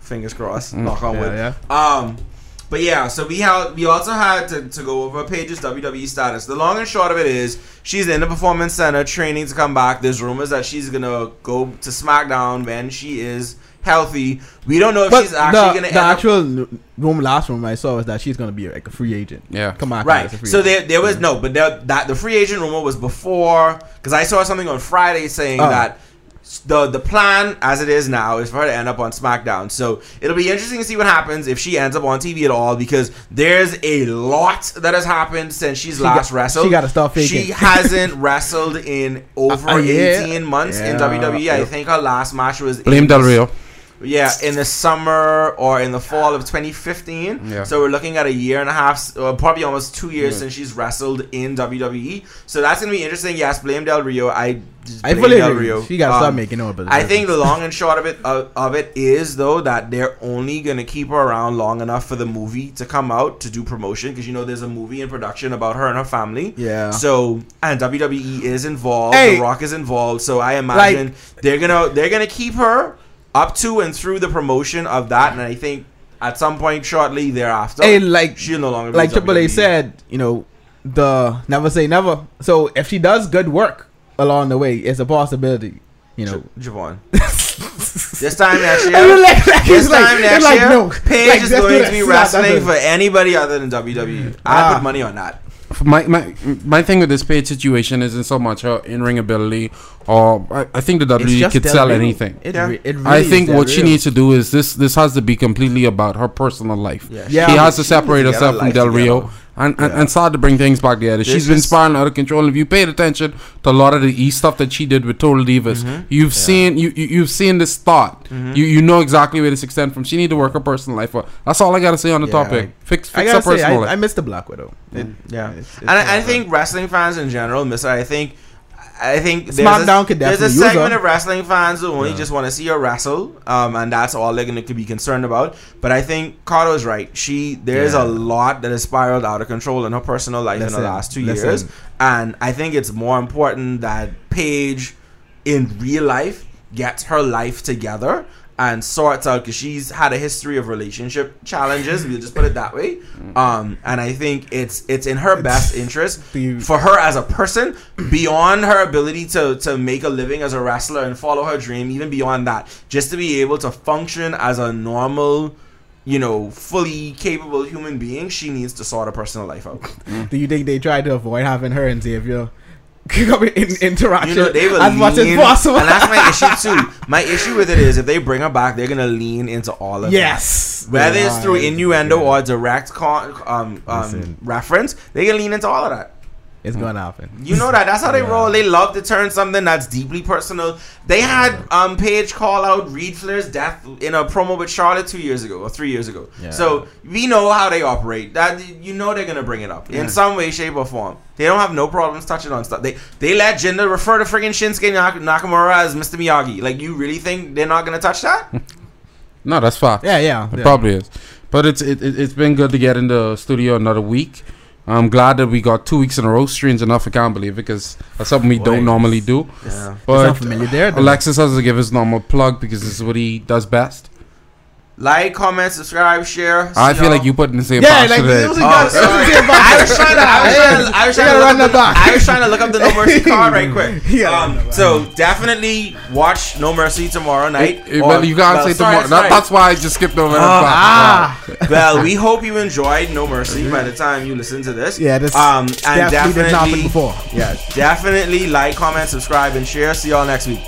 Fingers crossed. Knock on wood.
Yeah,
Um. But yeah, so we have we also had to, to go over Paige's WWE status. The long and short of it is she's in the performance center training to come back. There's rumors that she's gonna go to SmackDown when she is healthy. We don't know if
But
she's actually
the,
gonna
the
end
actual n- room last room I saw was that she's gonna be like a free agent.
Yeah.
Come on,
Right.
free
So
agent.
there, there was no, but there, that the free agent rumor was before because I saw something on Friday saying
Oh.
that s- the the plan as it is now is for her to end up on SmackDown. So it'll be interesting to see what happens if she ends up on TV at all because there's a lot that has happened since she's
She
last
got-
wrestled.
she gotta stop faking.
She hasn't wrestled in over
Uh, uh, yeah.
18 months in
Yeah.
WWE. I think her last match was
Blame
in
Del Rio.
Yeah, in the summer or in the fall of 2015.
Yeah.
So we're looking at a year and a half, or probably almost two years since she's wrestled in WWE. So that's gonna be interesting. Yes, blame Del Rio. I blame Del. Rio.
She gotta start
Um,
making noise.
I think the long and short of it of, of it is though that they're only gonna keep her around long enough for the movie to come out to do promotion because you know there's a movie in production about her and her family.
Yeah.
So and WWE is involved.
Hey.
the Rock is involved. So I imagine they're gonna they're gonna keep her up to and through the promotion of that. And I think at some point shortly thereafter,
Hey, like
she'll no longer
like Triple A said, you know, the never say never. So if she does good work along the way, it's a possibility. You know,
J- Javon. this time next year.
I mean, like, like,
This
like,
time
it's
next
like,
year,
no,
Paige
like,
is going to be wrestling for anybody other than WWE. I
Ah.
put money on that.
My my my thing with this Paige situation isn't so much uh, her in ring ability, or I, I think the
It's
WWE could sell
Rio.
anything.
It,
Yeah.
re- it really
I think
Del
what she needs to do is this. This has to be completely about her personal life.
Yeah.
Yeah.
she has to separate
needs to get
herself from Del Rio
together.
And, and,
Yeah.
and start to bring things back together.
There's
She's been
just-
spiraling out of control. If you paid attention to a lot of the E stuff that she did with Total Divas,
Mm-hmm.
you've seen you, you you've seen this thought. You you know exactly where this extend from. She need to work her personal life out. That's all I gotta say on the
Yeah,
topic.
right.
Fix
I
fix
gotta
her
say,
personal
I, I
life.
missed the Black Widow. It-
Yeah,
it's- it's
and I, I think wrestling fans in general miss it. I think, I think there's
SmackDown
a,
could
there's a
use
segment
her.
of wrestling fans who only
Yeah.
just want to see her wrestle, um, and that's all they're going to be concerned about. But I think Carter's right. She there's
Yeah.
a lot that has spiraled out of control in her personal life in the last two
listen.
years, and I think it's more important that Paige, in real life, gets her life together. And sorts out because she's had a history of relationship challenges. We'll just put it that way. Um, and I think it's it's in her best interest for her as a person, beyond her ability to to make a living as a wrestler and follow her dream, even beyond that, just to be able to function as a normal, you know, fully capable human being, she needs to sort her personal life out.
Do you think they tried to avoid having her and Xavier in interaction
You know, they will
as much as possible?
and that's my issue too. My issue with it is if they bring her back, they're gonna lean into all of that.
yes.
Whether
They
it's through innuendo
Yeah.
or direct con- um, um,
Listen.
reference, they can lean into all of that.
It's gonna happen.
You know that. That's how they
Yeah.
roll. They love to turn something that's deeply personal. They had um Paige call out Reid Flair's death in a promo with Charlotte two years ago or three years ago.
Yeah.
So we know how they operate. That you know they're gonna bring it up
Yeah.
in some way, shape, or form. They don't have no problems touching on stuff. They they let Jinder refer to friggin' Shinsuke Nak- Nakamura as Mr. Miyagi. Like you really think they're not gonna touch that?
No, that's fine.
Yeah, yeah.
It
yeah.
probably is. But it's it, it, it's been good to get in the studio another week. I'm glad that we got two weeks in a row. Strange enough, I can't believe it because that's something we
Boy.
don't normally do.
Yeah.
But
not familiar there.
Alexis has to give his normal plug because this is what he does best.
Like, comment, subscribe, share.
I
See
feel
y'all.
like you put in the same
Yeah,
box
like
today.
it was a
Oh,
good- it was
sorry.
a good box.
I was trying to, I was trying to, I was trying to look
run
up
the
the,
back.
I was trying to look up the No Mercy card right quick.
Yeah.
Um, so definitely watch No Mercy tomorrow night.
Eh, eh,
or-
you gotta
well,
say
sorry,
tomorrow. That,
sorry.
that's why I just skipped over that part.
Ah,
well, we hope you enjoyed No Mercy by the time you listen to this.
yeah. This
Um, and
definitely didn't
definitely,
before.
yeah, definitely like, comment, subscribe, and share. See y'all next week.